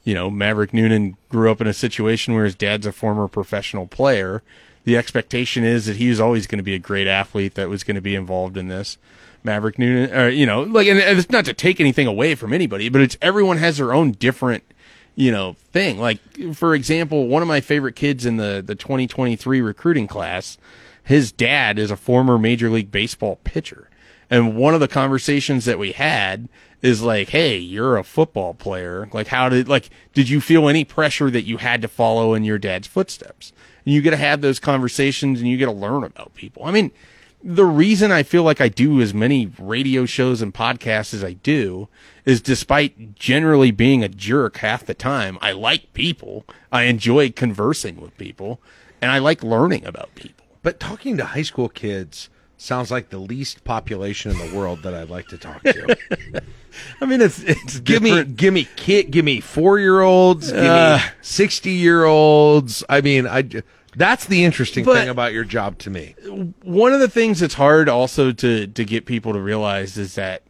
You know, Maverick Noonan grew up in a situation where his dad's a former professional player. The expectation is that he was always going to be a great athlete that was going to be involved in this. Maverick Noonan, or, you know, like, and, and it's not to take anything away from anybody, but it's everyone has their own different, you know, thing. Like, for example, one of my favorite kids in the, the 2023 recruiting class, his dad is a former Major League Baseball pitcher. And one of the conversations that we had is like, Hey, you're a football player. Like, how did, like, did you feel any pressure that you had to follow in your dad's footsteps? And you get to have those conversations and you get to learn about people. I mean, the reason I feel like I do as many radio shows and podcasts as I do is despite generally being a jerk half the time, I like people. I enjoy conversing with people and I like learning about people. But talking to high school kids sounds like the least population in the world that I'd like to talk to. I mean, it's it's give me give me kid give me four year olds, give Uh. me sixty year olds. I mean, I that's the interesting But- thing about your job to me. one of the things that's hard also to to get people to realize is that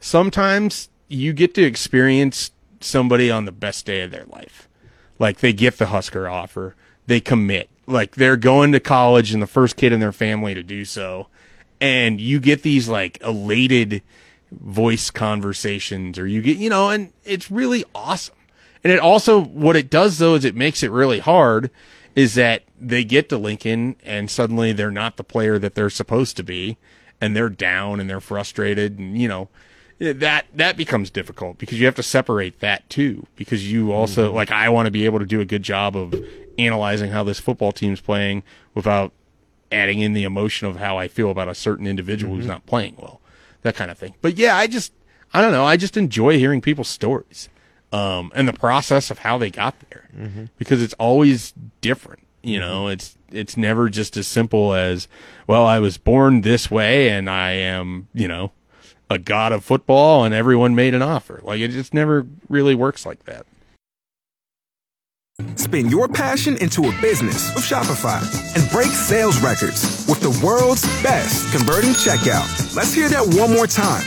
sometimes you get to experience somebody on the best day of their life. Like they get the Husker offer, they commit. Like they're going to college and the first kid in their family to do so. And you get these like elated voice conversations or you get, you know, and it's really awesome. And it also, what it does though is it makes it really hard is that they get to Lincoln and suddenly they're not the player that they're supposed to be and they're down and they're frustrated and, you know, that, that becomes difficult because you have to separate that too because you also, mm-hmm. like, I want to be able to do a good job of analyzing how this football team's playing without adding in the emotion of how I feel about a certain individual who's mm-hmm. not playing well, that kind of thing. But yeah, I just, I don't know. I just enjoy hearing people's stories, um, and the process of how they got there because it's always different. You know, it's, it's never just as simple as, well, I was born this way and I am, you know, a god of football and everyone made an offer. Like it just never really works like that. Spin your passion into a business with Shopify and break sales records with the world's best converting checkout. Let's hear that one more time.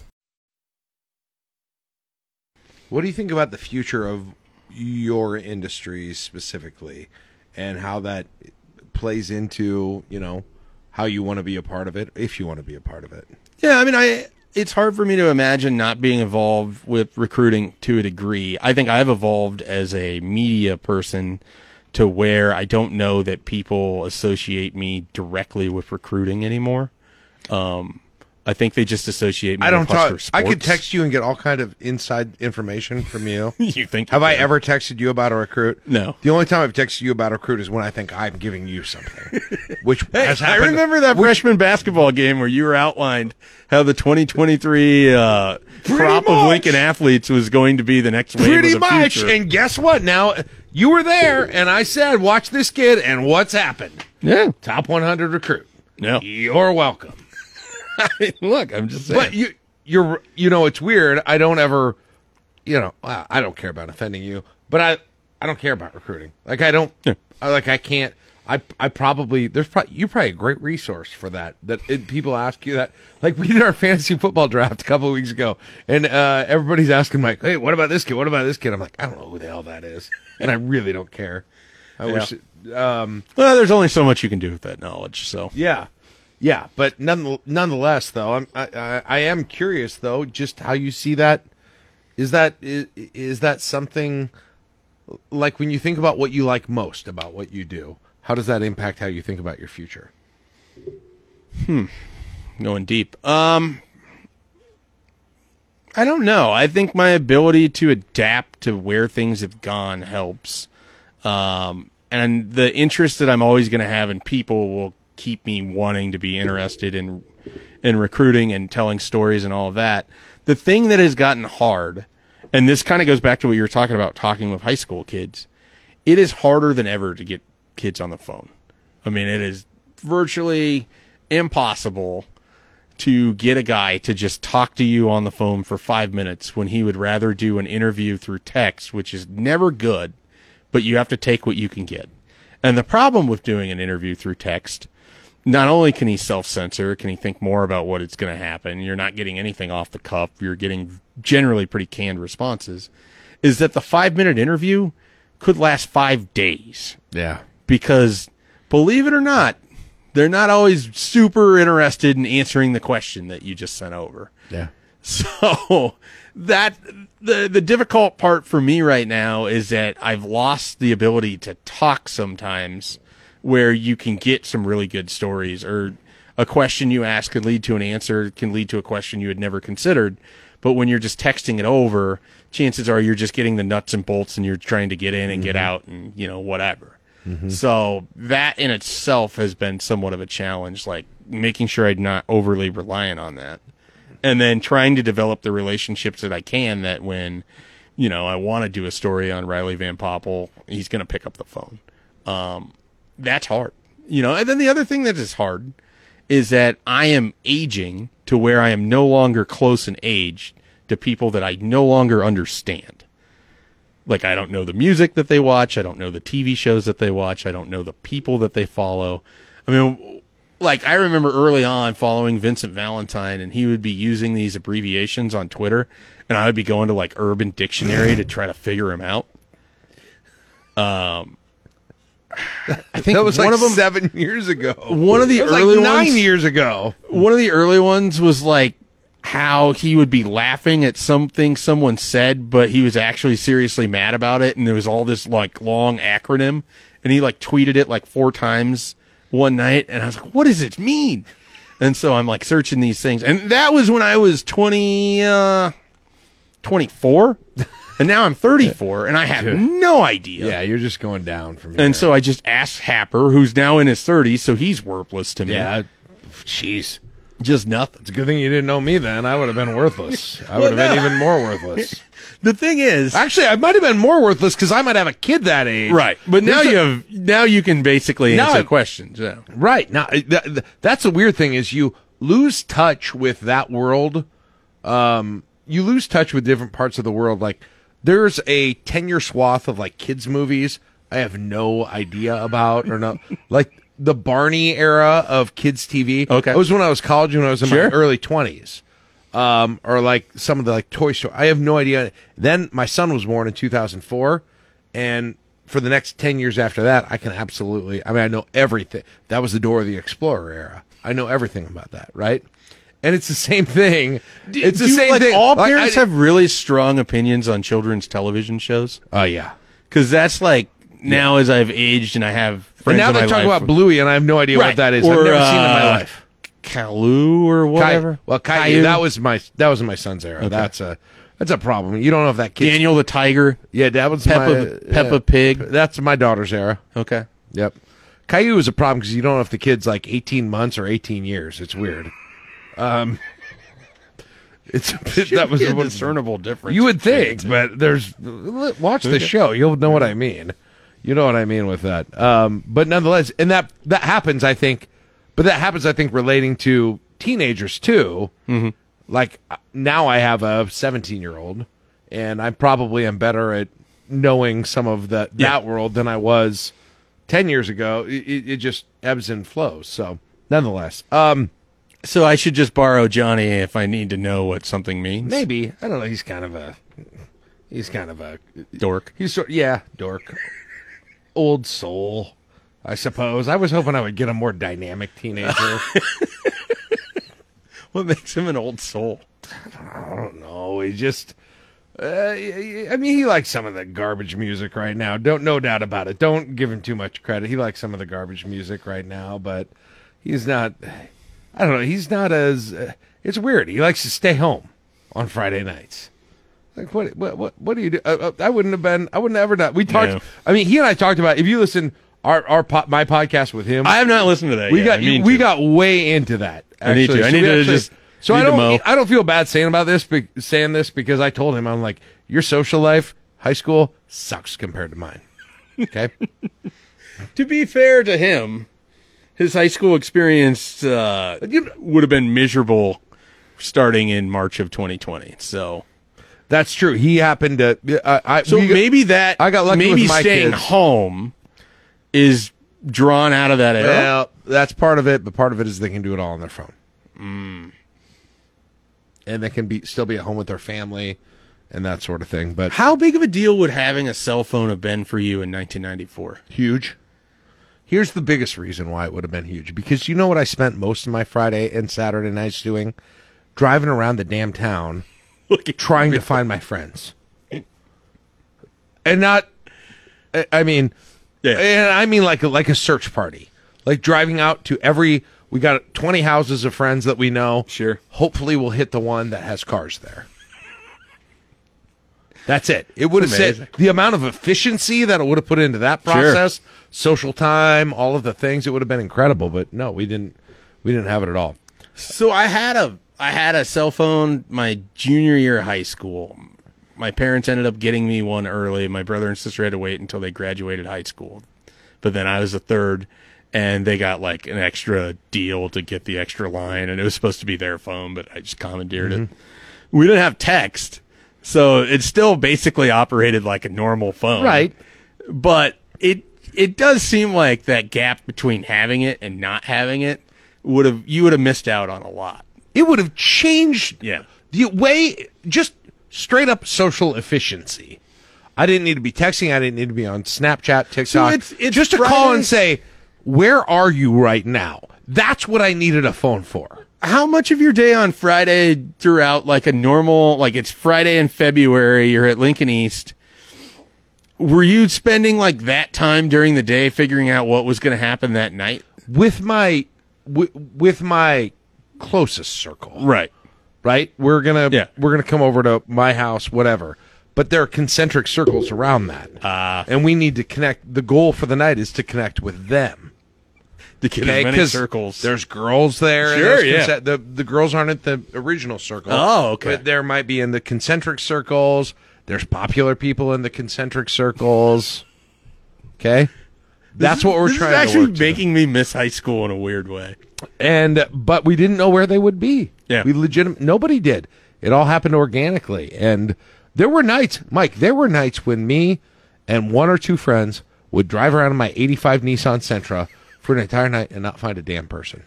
What do you think about the future of your industry specifically, and how that plays into you know how you want to be a part of it, if you want to be a part of it? Yeah, I mean, I it's hard for me to imagine not being involved with recruiting to a degree. I think I've evolved as a media person to where I don't know that people associate me directly with recruiting anymore. Um, I think they just associate me. I don't talk. I could text you and get all kind of inside information from you. You think Have you I ever texted you about a recruit? No. The only time I've texted you about a recruit is when I think I'm giving you something, which Hey, has I remember that freshman basketball game where you were outlined how the 2023 uh, crop of. Lincoln athletes was going to be the next wave Pretty of the much. future. And guess what? Now you were there, and I said, "Watch this kid," and what's happened? Yeah, top 100 recruit. No, you're welcome. Look, I'm just saying. But you, you're, you know, it's weird. I don't ever, you know, I don't care about offending you, but I, I don't care about recruiting. Like I don't, I, like I can't. I, I probably there's probably you're probably a great resource for that. That it, people ask you that. Like we did our fantasy football draft a couple of weeks ago, and uh, everybody's asking Mike, "Hey, what about this kid? What about this kid?" I'm like, I don't know who the hell that is, and I really don't care. I Yeah. wish. It, um, well, there's only so much you can do with that knowledge. So yeah, yeah, but none, nonetheless, though, I'm, I, I, I am curious though, just how you see that. Is that is, is that something like when you think about what you like most about what you do? how does that impact how you think about your future? Hmm. Going deep. Um I don't know. I think my ability to adapt to where things have gone helps. Um and the interest that I'm always going to have in people will keep me wanting to be interested in in recruiting and telling stories and all of that. The thing that has gotten hard, and this kind of goes back to what you were talking about talking with high school kids, it is harder than ever to get kids on the phone. I mean, it is virtually impossible to get a guy to just talk to you on the phone for five minutes when he would rather do an interview through text, which is never good, but you have to take what you can get. And the problem with doing an interview through text, not only can he self censor, can he think more about what it's going to happen, you're not getting anything off the cuff, you're getting generally pretty canned responses, is that the five minute interview could last five days Yeah. because believe it or not, they're not always super interested in answering the question that you just sent over. Yeah. So that the the difficult part for me right now is that I've lost the ability to talk sometimes where you can get some really good stories or a question you ask can lead to an answer can lead to a question you had never considered but when you're just texting it over chances are you're just getting the nuts and bolts and you're trying to get in and get Mhm. out and you know whatever Mhm. so that in itself has been somewhat of a challenge, like making sure I'm not overly reliant on that. And then trying to develop the relationships that I can that when, you know, I want to do a story on Riley Van Poppel, he's going to pick up the phone. Um, that's hard, you know. And then the other thing that is hard is that I am aging to where I am no longer close in age to people that I no longer understand like I don't know the music that they watch, I don't know the TV shows that they watch, I don't know the people that they follow. I mean, like I remember early on following Vincent Valentine and he would be using these abbreviations on Twitter and I would be going to like Urban Dictionary to try to figure him out. Um I think that was one like of them seven years ago. one of the was like early nine ones- years ago. One of the early ones was like how he would be laughing at something someone said, but he was actually seriously mad about it, and there was all this like long acronym, and he like tweeted it like four times one night, and I was like, "What does it mean?" And so I'm like searching these things, and that was when I was 20, uh, 24, and now I'm 34, and I have no idea. Yeah, you're just going down from here. And so I just asked Happer, who's now in his 30s, so he's worthless to me. Yeah, jeez. Just nothing. It's a good thing you didn't know me then. I would have been worthless. I would have been even more worthless. The thing is, actually, I might have been more worthless because I might have a kid that age. Right, but now There's you a- have now you can basically Now answer I- questions. Yeah. Right now, th- th- that's the weird thing is you lose touch with that world. Um, you lose touch with different parts of the world. Like there's a ten year swath of like kids movies I have no idea about or no like the Barney era of kids TV. Okay, it was when I was college when I was in Sure. my early twenties. Um, or like some of the like Toy Story. I have no idea. Then my son was born in 2004, and for the next 10 years after that, I can absolutely, I mean, I know everything. That was the Dora the Explorer era. I know everything about that, right? And it's the same thing. it's the Do same like, thing. All Like, parents I- have really strong opinions on children's television shows. Oh yeah, because that's like now as I've aged and I have friends. now in they my talk life- about Bluey, and I have no idea Right. what that is. Or, I've never seen it in my uh, life. Caillou or whatever. Cay- well, Caillou, Caillou. that was my that was in my son's era. Okay. That's a that's a problem. You don't know if that kid Daniel the Tiger. Yeah, that was Peppa- my Peppa yeah. Pig. That's my daughter's era. Okay. Yep. Caillou is a problem because you don't know if the kid's like 18 months or 18 years. It's weird. Um, it's that was a discernible difference You would think, but there's watch the show. You'll know what I mean. You know what I mean with that. Um, but nonetheless, and that that happens. I think, but that happens. I think relating to teenagers too. Mm-hmm. Like uh, now, I have a 17 year old, and I probably am better at knowing some of that that world than I was 10 years ago. It it just ebbs and flows. So, nonetheless, um, So I should just borrow Johnny if I need to know what something means. maybe I don't know. He's kind of a he's kind of a dork. He's sort yeah, dork. Old soul, I suppose. I was hoping I would get a more dynamic teenager. What makes him an old soul? I don't know. He just Uh, I mean, he likes some of the garbage music right now. Don't no doubt about it. Don't give him too much credit. He likes some of the garbage music right now, but he's not. I don't know. He's not as. Uh, it's weird. He likes to stay home on Friday nights. Like what? What? What, what do you do? Uh, uh, I wouldn't have been. I wouldn't have ever done. We talked. Yeah. I mean, he and I talked about. If you listen our our po- my podcast with him, I have not listened to that. we yet. got I mean we to. got way into that. I need actually. to. I So need we to actually- just So I need don't. I don't feel bad saying about this, be, saying this because I told him I'm like your social life, high school sucks compared to mine. Okay. To be fair to him, his high school experience uh, would have been miserable starting in March of 2020. So That's true. He happened to. I, I, So we maybe that I got lucky maybe with my staying kids. home is drawn out of that era. Well, that's part of it, but part of it is they can do it all on their phone, Mm. and they can be still be at home with their family and that sort of thing. But How big of a deal would having a cell phone have been for you in 1994? huge. Here's the biggest reason why it would have been huge because you know what I spent most of my Friday and Saturday nights doing, driving around the damn town, trying to find my friends, and not. I- mean, and I mean like a, like a search party, like driving out to every. We got 20 houses of friends that we know. Sure. Hopefully, we'll hit the one that has cars there. That's it. It would have said the amount of efficiency that it would have put into that Sure. process, social time, all of the things. It would have been incredible. But no, we didn't. We didn't have it at all. So I had a I had a cell phone my junior year of high school. My parents ended up getting me one early. My brother and sister had to wait until they graduated high school. But then I was a third and they got like an extra deal to get the extra line and it was supposed to be their phone, but I just commandeered it. Mm-hmm. We didn't have text. So it still basically operated like a normal phone. Right. But it it does seem like that gap between having it and not having it would have you would have missed out on a lot. It would have changed Yeah. the way just straight up social efficiency. I didn't need to be texting. I didn't need to be on Snapchat, TikTok. it's- it's just to call and say, "Where are you right now?" That's what I needed a phone for. How much of your day on Friday throughout like a normal like it's Friday in February, you're at Lincoln East. Were you spending like that time during the day figuring out what was going to happen that night? with my with, with my closest circle. Right. Right? We're going to Yeah. we're going to come over to my house whatever. But there are concentric circles around that. Ah. and we need to connect the goal for the night is to connect with them. To get Okay, as many circles. There's girls there. Sure, yeah. conce- the the girls aren't at the original circle. Oh, okay. But there might be in the concentric circles. There's popular people in the concentric circles. Okay, that's what we're trying is to actually to. making me miss high school in a weird way. and but we didn't know where they would be. Yeah. we legit nobody did. It all happened organically, and there were nights, Mike. There were nights when me and one or two friends would drive around in my '85 Nissan Sentra for an entire night and not find a damn person,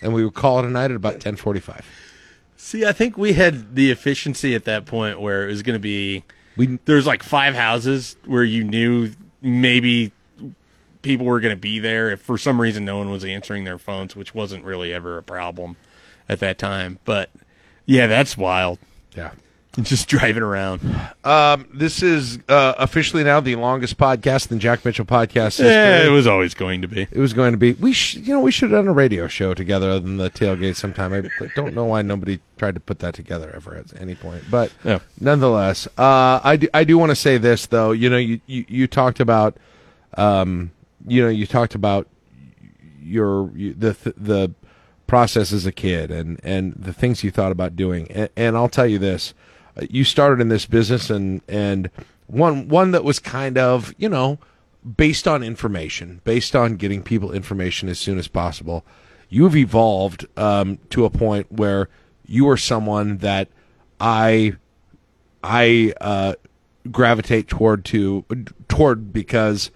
and we would call it a night at about 10:45. See, I think we had the efficiency at that point where it was going to be. We there's like five houses where you knew maybe people were going to be there if for some reason no one was answering their phones, which wasn't really ever a problem at that time. But yeah, that's wild. Yeah. Just driving around. Um, this is uh, officially now the longest podcast in Jack Mitchell podcast history. Yeah, it was always going to be. It was going to be. We, sh- you know, we should have done a radio show together other than the tailgate sometime. I don't know why nobody tried to put that together ever at any point, but Yeah. nonetheless, uh, I do, I do want to say this though. You know, you, you, you talked about, um, you know, you talked about your the the process as a kid and and the things you thought about doing. And, and I'll tell you this: you started in this business and and one one that was kind of you know based on information, based on getting people information as soon as possible. You've evolved um, to a point where you are someone that I I uh, gravitate toward to toward because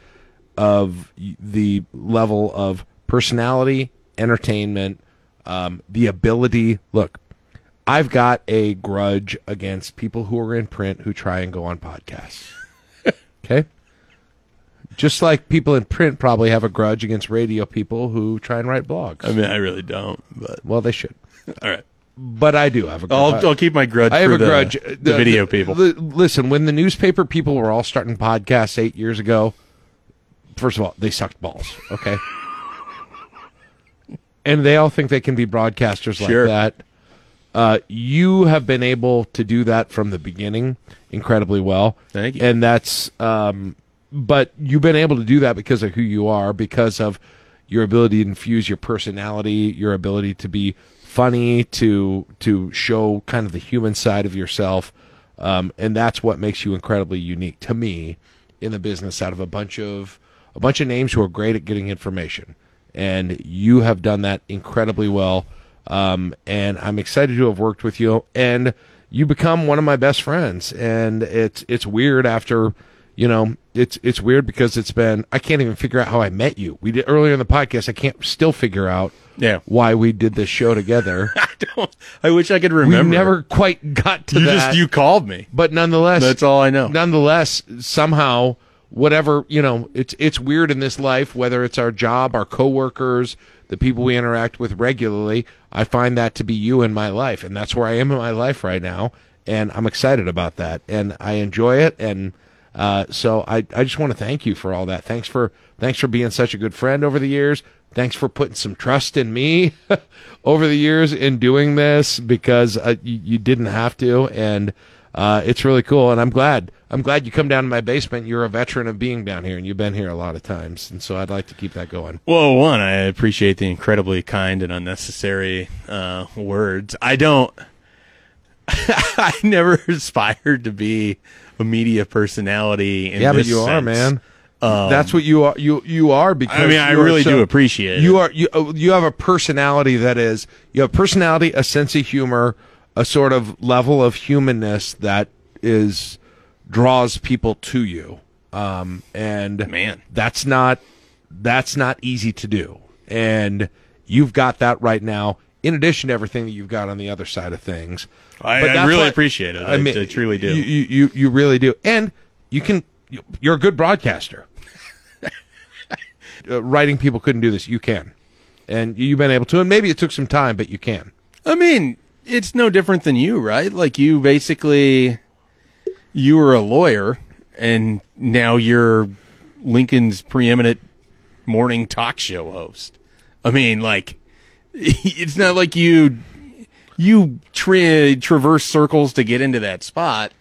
of the level of personality, entertainment, um, the ability. Look, I've got a grudge against people who are in print who try and go on podcasts. okay? Just like people in print probably have a grudge against radio people who try and write blogs. I mean, I really don't, but well, they should. all right. but I do have a. I'll, grudge. I'll keep my grudge. I have a the, grudge. The, video people. li- listen, when the newspaper people were all starting podcasts eight years ago, first of all, they sucked balls. Okay. and they all think they can be broadcasters Sure. like that. Uh, you have been able to do that from the beginning incredibly well. Thank you. And that's, um, but you've been able to do that because of who you are, because of your ability to infuse your personality, your ability to be funny, to to show kind of the human side of yourself, um, and that's what makes you incredibly unique to me in the business. Out of a bunch of a bunch of names who are great at getting information, and you have done that incredibly well. Um, and I'm excited to have worked with you, and you become one of my best friends. And it's it's weird after, you know, it's it's weird because it's been I can't even figure out how I met you. We did earlier in the podcast. I can't still figure out Yeah. why we did this show together. I don't. I wish I could remember. We never quite got to You that. just you called me. But nonetheless, That's all I know. Nonetheless, somehow, whatever you know, it's it's weird in this life. Whether it's our job, our coworkers, the people we interact with regularly, I find that to be you in my life, and that's where I am in my life right now, and I'm excited about that, and I enjoy it, and uh, so I I just want to thank you for all that. Thanks for thanks for being such a good friend over the years. Thanks for putting some trust in me over the years in doing this because uh, you, you didn't have to, and uh, it's really cool. And I'm glad. I'm glad you come down to my basement. You're a veteran of being down here, and you've been here a lot of times, and so I'd like to keep that going. Well, one, I appreciate the incredibly kind and unnecessary uh, words. I don't. I never aspired to be a media personality. In yeah, but you are, man. Um, That's what you are. You you are because I mean, I really so- do appreciate You it. are you uh, you have a personality that is you have personality, a sense of humor, a sort of level of humanness that is draws people to you. Um, and Man. that's not that's not easy to do, and you've got that right now. In addition to everything that you've got on the other side of things, I- I really what- appreciate it. I- I truly do. You, you you really do, and you can. you- You're a good broadcaster. uh, writing people couldn't do this. You can, and you've been able to. And maybe it took some time, but you can. I mean, it's no different than you, right? Like you basically, you were a lawyer, and now you're Lincoln's preeminent morning talk show host. I mean, like, it's not like you you tra- traverse circles to get into that spot.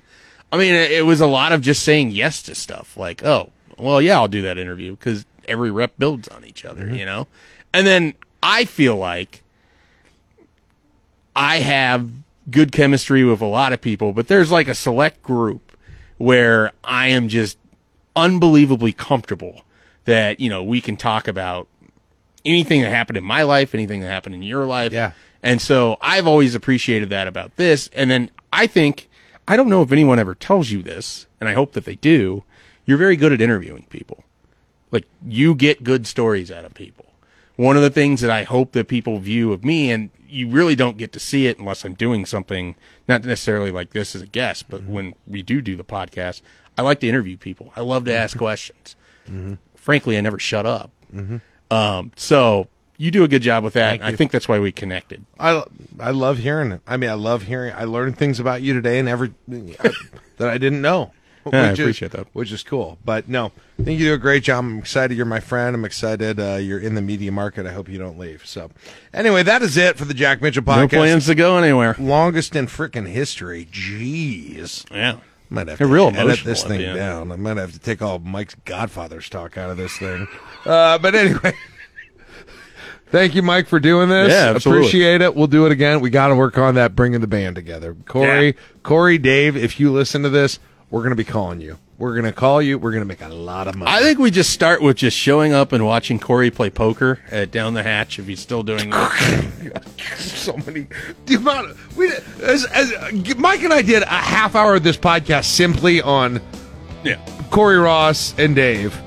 I mean, it, it was a lot of just saying yes to stuff. Like, oh, well, yeah, I'll do that interview because every rep builds on each other, mm-hmm. you know. And then I feel like I have good chemistry with a lot of people, but there's like a select group where I am just unbelievably comfortable that, you know, we can talk about anything that happened in my life, anything that happened in your life. Yeah. And so I've always appreciated that about this. And then I think, I don't know if anyone ever tells you this, and I hope that they do. You're very good at interviewing people. Like you get good stories out of people. One of the things that I hope that people view of me, and you really don't get to see it unless I'm doing something, not necessarily like this as a guest, but mm-hmm. when we do do the podcast, I like to interview people. I love to ask questions. Mm-hmm. Frankly, I never shut up. Mm-hmm. Um, so you do a good job with that. I think that's why we connected. I I love hearing it. I mean, I love hearing. I learned things about you today, and every that I didn't know. Yeah, I which is- appreciate that. which is cool. But no, I think you do a great job. I'm excited. You're my friend. I'm excited. Uh, you're in the media market. I hope you don't leave. So, anyway, that is it for the Jack Mitchell podcast. No plans to go anywhere. Longest in frickin' history. Jeez. Yeah. Might have to real edit this thing down. I might have to take all Mike's Godfather's talk out of this thing. Uh, but anyway, thank you, Mike, for doing this. Yeah, absolutely. Appreciate it. We'll do it again. We got to work on that, bringing the band together. Cory, Yeah. Cory, Dave, if you listen to this, we're going to be calling you. We're going to call you. We're going to make a lot of money. I think we just start with just showing up and watching Cory play poker at Down the Hatch if he's still doing that. so many. The amount of, we as, as Mike and I did a half hour of this podcast simply on yeah. Cory Ross and Dave,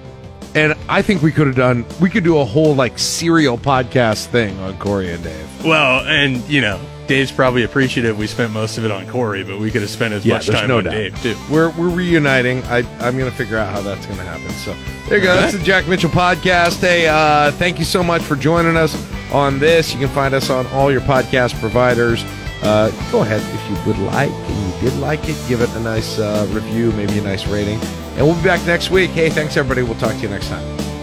and I think we could have done. We could do a whole like serial podcast thing on Cory and Dave. Well, and you know, Dave's probably appreciative we spent most of it on Cory, but we could have spent as much time no on doubt. Dave too. We're we're reuniting. I I'm gonna figure out how that's gonna happen. So there you go. That's the Jack Mitchell podcast. Hey, uh, thank you so much for joining us on this. You can find us on all your podcast providers. uh, go ahead if you would like and you did like it, give it a nice uh, review, maybe a nice rating. And we'll be back next week. Hey, thanks everybody. We'll talk to you next time.